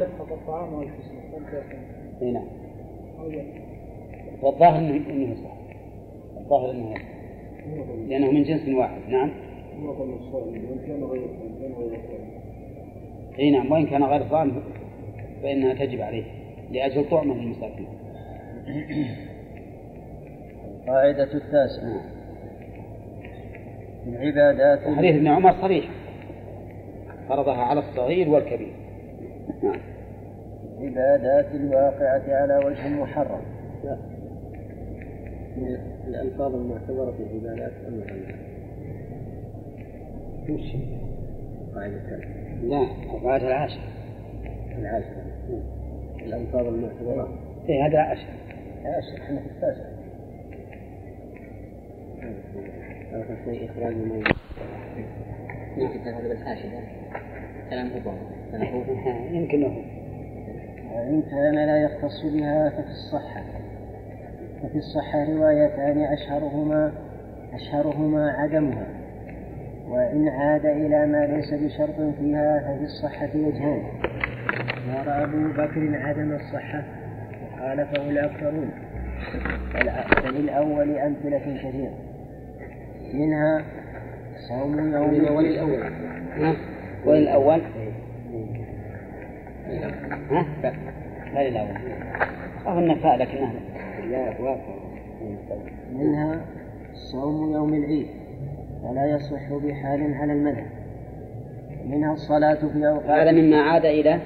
إي نعم. والظاهر انه إنه صح. الظاهر إنه لأنه من جنس واحد. نعم. إي نعم وإن كان غير صائم فإنها تجب عليه لأجل طعمه المساكين القاعدة التاسعة. العبادات حديث ابن عمر صريح. فرضها على الصغير والكبير. نعم. العبادات الواقعة على وجه محرم. الألفاظ المعتبرة في العبادات المحرمة الثالثة لا القاعدة العاشرة العاشرة الألفاظ المعتبرة. إيه هذا عاشر عاشر إحنا في التاسع. شيء إخراج الموت يمكن هذا بالحاشية كلام هو. كلام هو. يمكن هو. وإن كان لا يختص بها ففي الصحة. ففي الصحة روايتان أشهرهما أشهرهما عدمها. وإن عاد إلى ما ليس بشرط فيها ففي الصحة وجهان. يرى أبو بكر عدم الصحة وخالفه الأكثرون. فللأول أمثلة كثيرة. منها صوم يوم ها؟ وللأول ها؟ لا للأول أو النفاء لكنها. لا منها صوم يوم العيد. ولا يصح بحال على المذهب. منها الصلاة في أوقات هذا مما عاد إلى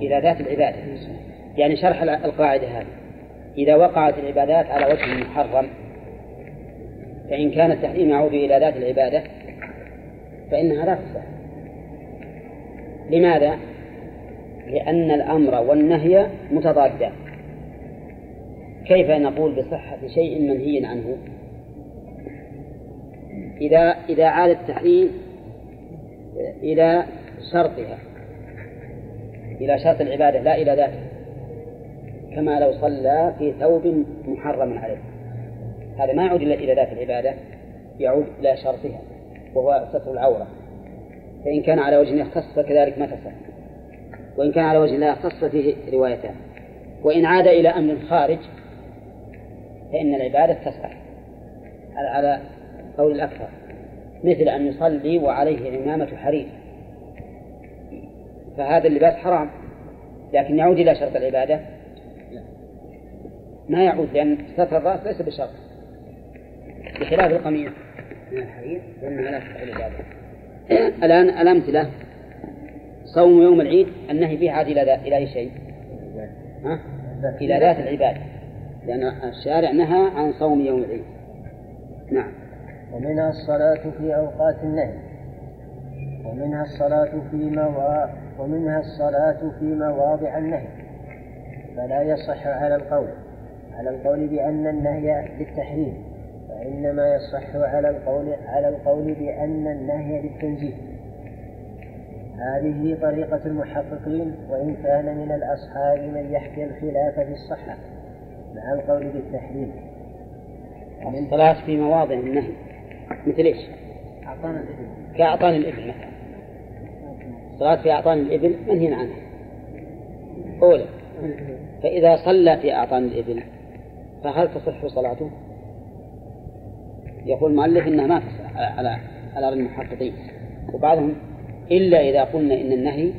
إلى ذات العبادة. يعني شرح القاعدة هذه. إذا وقعت العبادات على وجه محرم فإن كان التحريم يعود إلى ذات العبادة فإنها لا تصح. لماذا؟ لأن الأمر والنهي متضادان. كيف نقول بصحة شيء منهي عنه؟ إذا إذا عاد التحريم إلى شرطها إلى شرط العبادة لا إلى ذاته كما لو صلى في ثوب محرم عليه. هذا ما يعود إلا إلى ذات العبادة يعود إلى شرطها وهو ستر العورة. فإن كان على وجه يختص فكذلك ما تصح وإن كان على وجه لا يختص فيه روايتان. وإن عاد إلى أمر خارج فإن العبادة تصح على قول الأكثر مثل أن يصلي وعليه عمامة حرير. فهذا اللباس حرام لكن يعود إلى شرط العبادة. ما يعود لأن ستر الرأس ليس بشرط. بخلاف القميص. من الحرير؟ فإنها لا تصح العبادة. الآن الأمثلة. صوم يوم العيد النهي فيه عاد إلى إلى أي شيء؟ ها؟ إلى ذات العبادة. لأن الشارع نهى عن صوم يوم العيد. نعم. ومنها الصلاة في أوقات النهي ومنها الصلاة في موا... ومنها الصلاة في مواضع النهي. فلا يصح على القول على القول بأن النهي للتحريم وإنما يصح على القول على القول بأن النهي للتنزيه هذه طريقة المحققين وإن كان من الأصحاب من يحكي الخلاف في الصحة مع القول بالتحريم. الصلاة في مواضع النهي. مثل إيش؟ أعطانا الإذن كأعطان الإبل مثلا الصلاة في أعطان الإبل منهي عنها أولى فإذا صلى في أعطان الإبل فهل تصح صلاته؟ يقول المؤلف إنها ما تصح على على المحققين وبعضهم إلا إذا قلنا إن النهي